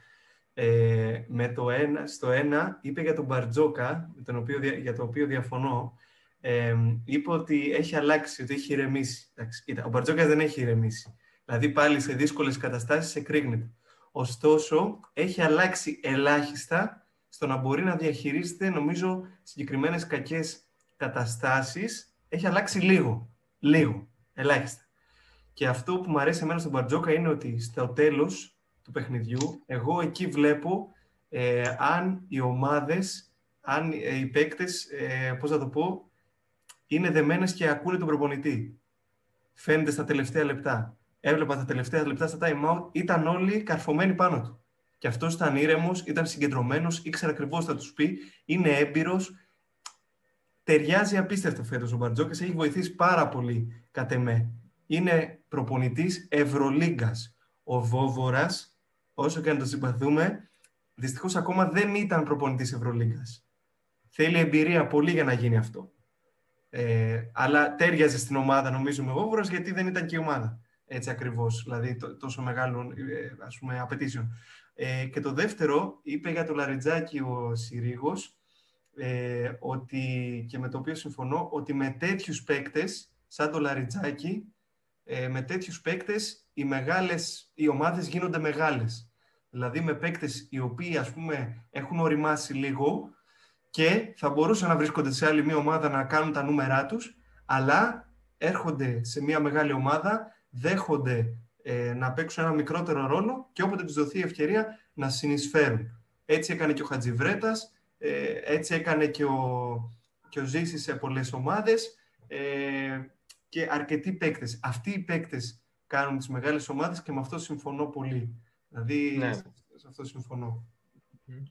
Ε, με το ένα, στο ένα είπε για τον Μπαρτζόκα, με τον οποίο, για το οποίο διαφωνώ, ε, είπε ότι έχει αλλάξει, ότι έχει ηρεμήσει. Εντάξει, ο Μπαρτζόκας δεν έχει ηρεμήσει. Δηλαδή πάλι σε δύσκολες καταστάσεις εκρήγνεται. Ωστόσο, έχει αλλάξει ελάχιστα στο να μπορεί να διαχειρίζεται, νομίζω, συγκεκριμένες κακές καταστάσεις, έχει αλλάξει λίγο. Λίγο. Ελάχιστα. Και αυτό που μου αρέσει εμένα στον Μπαρτζόκα είναι ότι στο τέλος του παιχνιδιού, εγώ εκεί βλέπω ε, αν οι ομάδες, αν ε, οι παίκτες, ε, πώς θα το πω, είναι δεμένες και ακούνε τον προπονητή. Φαίνεται στα τελευταία λεπτά. Έβλεπα τα τελευταία λεπτά στα time out, ήταν όλοι καρφωμένοι πάνω του. Και αυτός ήταν ήρεμος, ήταν συγκεντρωμένος, ήξερε ακριβώς τι θα τους πει, είναι έμπειρος. Ταιριάζει απίστευτο φέτος ο Μπαρτζόκα, έχει βοηθήσει πάρα πολύ κατ' εμέ. Είναι προπονητής Ευρωλίγκας. Ο Βόβορας, όσο και αν το συμπαθούμε, δυστυχώς ακόμα δεν ήταν προπονητής Ευρωλίγκας. Θέλει εμπειρία πολύ για να γίνει αυτό. Ε, αλλά τέριαζε στην ομάδα, νομίζουμε, ο Βόβορας, γιατί δεν ήταν και η ομάδα. Έτσι ακριβώς, δηλαδή τόσο μεγάλων ε, ας πούμε, απαιτήσεων. Ε, και το δεύτερο, είπε για το Λαριτζάκι ο Συρίγος, ε, ότι, και με το οποίο συμφωνώ, ότι με τέτοιους παίκτες, σαν το Λαριτζάκι, ε, με τέτοιους παίκτες οι, μεγάλες, οι ομάδες γίνονται μεγάλες. Δηλαδή με παίκτες οι οποίοι ας πούμε έχουν οριμάσει λίγο και θα μπορούσαν να βρίσκονται σε άλλη μια ομάδα να κάνουν τα νούμερά τους, αλλά έρχονται σε μια μεγάλη ομάδα, δέχονται ε, να παίξουν ένα μικρότερο ρόλο και όποτε τους δοθεί η ευκαιρία να συνεισφέρουν. Έτσι έκανε και ο Χατζιβρέτας, ε, έτσι έκανε και ο, και ο Ζήσης σε πολλές ομάδες ε, και αρκετοί παίκτες. Αυτοί οι παίκτες κάνουν τις μεγάλες ομάδες και με αυτό συμφωνώ πολύ. Δηλαδή, ναι. σε αυτό συμφωνώ.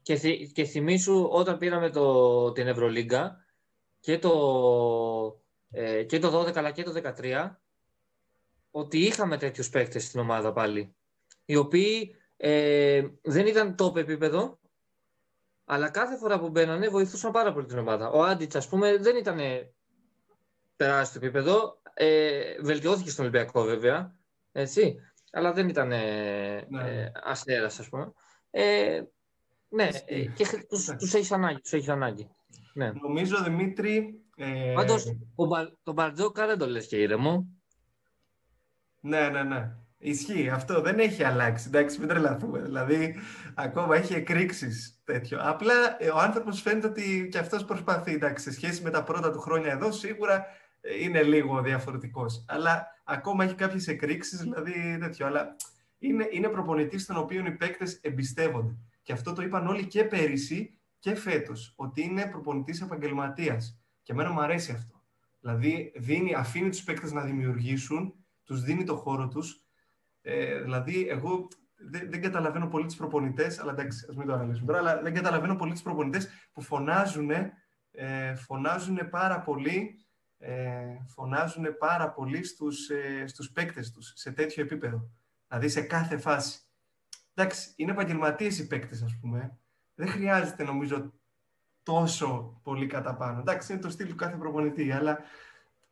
Και, και θυμίσου όταν πήραμε το, την Ευρωλίγκα και το, ε, και το 12 αλλά και το 13 ότι είχαμε τέτοιους παίκτες στην ομάδα πάλι οι οποίοι ε, δεν ήταν top επίπεδο αλλά κάθε φορά που μπαίνανε βοηθούσαν πάρα πολύ την ομάδα. Ο Άντιτς ας πούμε δεν ήταν τεράστιο επίπεδο ε, βελτιώθηκε στον Ολυμπιακό βέβαια έτσι, αλλά δεν ήταν ναι. ε, αστέρας ας πούμε. Ε, ναι, ε, και τους, τους έχεις ανάγκη. Τους έχεις ανάγκη. Ναι. Νομίζω, Δημήτρη... Ε... Πάντως, τον Μπαρτζόκα δεν το λες και ήρεμο. Ναι, ναι, ναι. Ισχύει. Αυτό δεν έχει αλλάξει. Εντάξει, μην τρελαθούμε. Δηλαδή, ακόμα έχει εκρήξεις τέτοιο. Απλά ε, ο άνθρωπος φαίνεται ότι και αυτός προσπαθεί. Εντάξει, σε σχέση με τα πρώτα του χρόνια εδώ, σίγουρα ε, είναι λίγο διαφορετικός. Αλλά ακόμα έχει κάποιες εκρήξεις, δηλαδή τέτοιο. Αλλά είναι, είναι προπονητής τον οποίο οι παίκτες εμπιστεύονται. Και αυτό το είπαν όλοι και πέρυσι και φέτος, ότι είναι προπονητής επαγγελματίας. Και εμένα μου αρέσει αυτό. Δηλαδή, δίνει, αφήνει τους παίκτες να δημιουργήσουν, τους δίνει το χώρο τους. Ε, δηλαδή, εγώ δεν, δεν καταλαβαίνω πολύ του προπονητές, αλλά εντάξει, ας μην το αναλύσουμε τώρα, αλλά δεν καταλαβαίνω πολύ του προπονητές που φωνάζουν, ε, φωνάζουν πάρα πολύ. Ε, φωνάζουν πάρα πολύ στους, ε, στους παίκτες τους σε τέτοιο επίπεδο. Δηλαδή σε κάθε φάση εντάξει, είναι επαγγελματίες οι παίκτες, ας πούμε. Δεν χρειάζεται, νομίζω, τόσο πολύ κατά πάνω. Εντάξει, είναι το στυλ του κάθε προπονητή, αλλά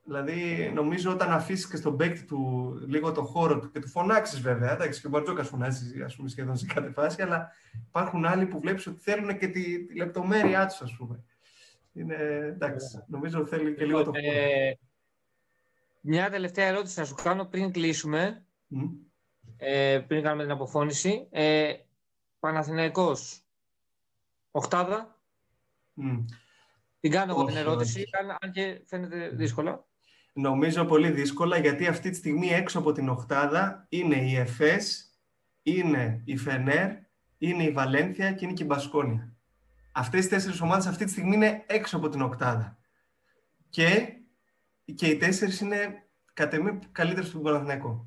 δηλαδή νομίζω όταν αφήσεις και στον παίκτη του λίγο το χώρο του και του φωνάξεις βέβαια. Εντάξει, και ο Μπαρτζόκας φωνάζει ας πούμε, σχεδόν σε κάθε φάση, αλλά υπάρχουν άλλοι που βλέπεις ότι θέλουν και τη, τη λεπτομέρειά τους, ας πούμε. Είναι, εντάξει, νομίζω θέλει και λίγο το χώρο. Ε, μια τελευταία ερώτηση να σου κάνω πριν κλείσουμε ε, πριν κάνουμε την αποφώνηση. Ε, Παναθηναϊκός, οχτάδα. Mm. Την κάνω εγώ την ερώτηση, αν και φαίνεται δύσκολα. Νομίζω πολύ δύσκολα, γιατί αυτή τη στιγμή έξω από την οχτάδα είναι η ΕΦΕΣ, είναι η Φενέρ, είναι η Βαλένθια και είναι και η Μπασκόνια. Αυτές οι τέσσερις ομάδες αυτή τη στιγμή είναι έξω από την οκτάδα. Και, και οι τέσσερις είναι κατά εμέ καλύτερες του Παναθηναϊκού.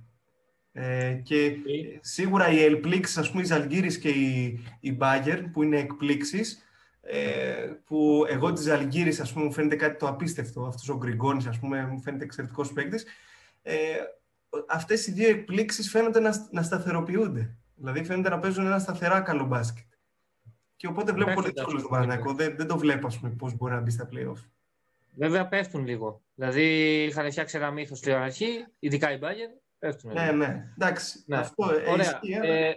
Ε, και σίγουρα οι ελπλήξεις, ας πούμε, οι Ζαλγκύρης και οι, οι Bayern, που είναι εκπλήξεις, ε, που εγώ της Ζαλγκύρης, ας πούμε, μου φαίνεται κάτι το απίστευτο. Αυτός ο Γκριγκόνης, ας πούμε, μου φαίνεται εξαιρετικός παίκτης. Ε, αυτές οι δύο εκπλήξεις φαίνονται να, να σταθεροποιούνται. Δηλαδή φαίνεται να παίζουν ένα σταθερά καλό μπάσκετ. Και οπότε βλέπω πολύ δύσκολο το Παναγιακό. Δεν, δεν το βλέπω, ας πούμε, πώς μπορεί να μπει στα playoff. Βέβαια πέφτουν λίγο. Δηλαδή είχαν φτιάξει ένα μύθος στην αρχή, ειδικά οι Bayern, ναι, ναι. Εντάξει. Ναι. Αυτό ωραία. ε,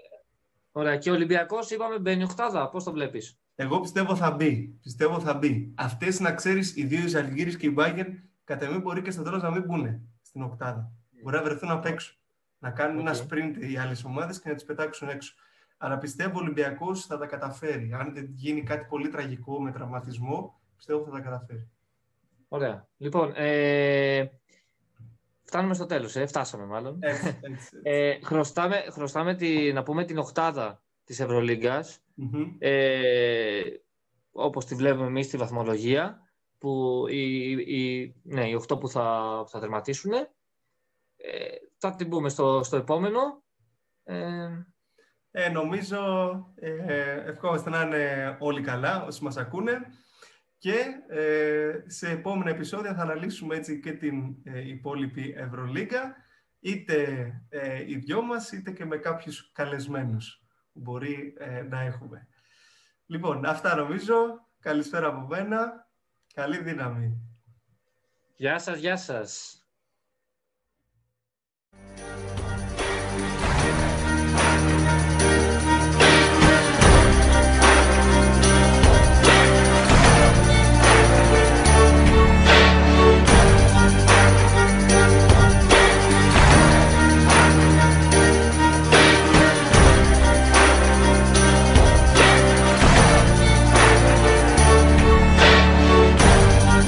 ωραία. Και ο Ολυμπιακός είπαμε μπαίνει οχτάδα. Πώς το βλέπεις; Εγώ πιστεύω θα μπει. Πιστεύω θα μπει. Αυτές να ξέρεις, οι δύο οι και οι Μπάγκερ, κατά μí μπορεί και στο τέλος να μην μπουν στην οκτάδα. Μπορεί να βρεθούν απ' έξω. Να κάνουν ένα sprint οι άλλες ομάδες και να τις πετάξουν έξω. Αλλά πιστεύω ο Ολυμπιακός θα τα καταφέρει. Αν δεν γίνει κάτι πολύ τραγικό με τραυματισμό, πιστεύω θα τα καταφέρει. Ωραία. Λοιπόν, ε, Φτάνουμε στο τέλος, ε. φτάσαμε μάλλον. Ε, χρωστάμε, χρωστάμε τη, να πούμε την οχτάδα της Ευρωλίγκας, mm-hmm. ε, όπως τη βλέπουμε εμείς στη βαθμολογία, που οι, οι, ναι, οι οχτώ που θα, θα τερματίσουν. Ε, θα την πούμε στο, στο επόμενο. Ε, ε, νομίζω ε, ευχόμαστε να είναι όλοι καλά όσοι μας ακούνε και ε, σε επόμενα επεισόδια θα αναλύσουμε έτσι και την ε, υπόλοιπη Ευρωλίγκα είτε ε, οι δυο μας είτε και με κάποιους καλεσμένους που μπορεί ε, να έχουμε. Λοιπόν, αυτά νομίζω. Καλησπέρα από μένα. Καλή δύναμη. Γεια σας, γεια σας.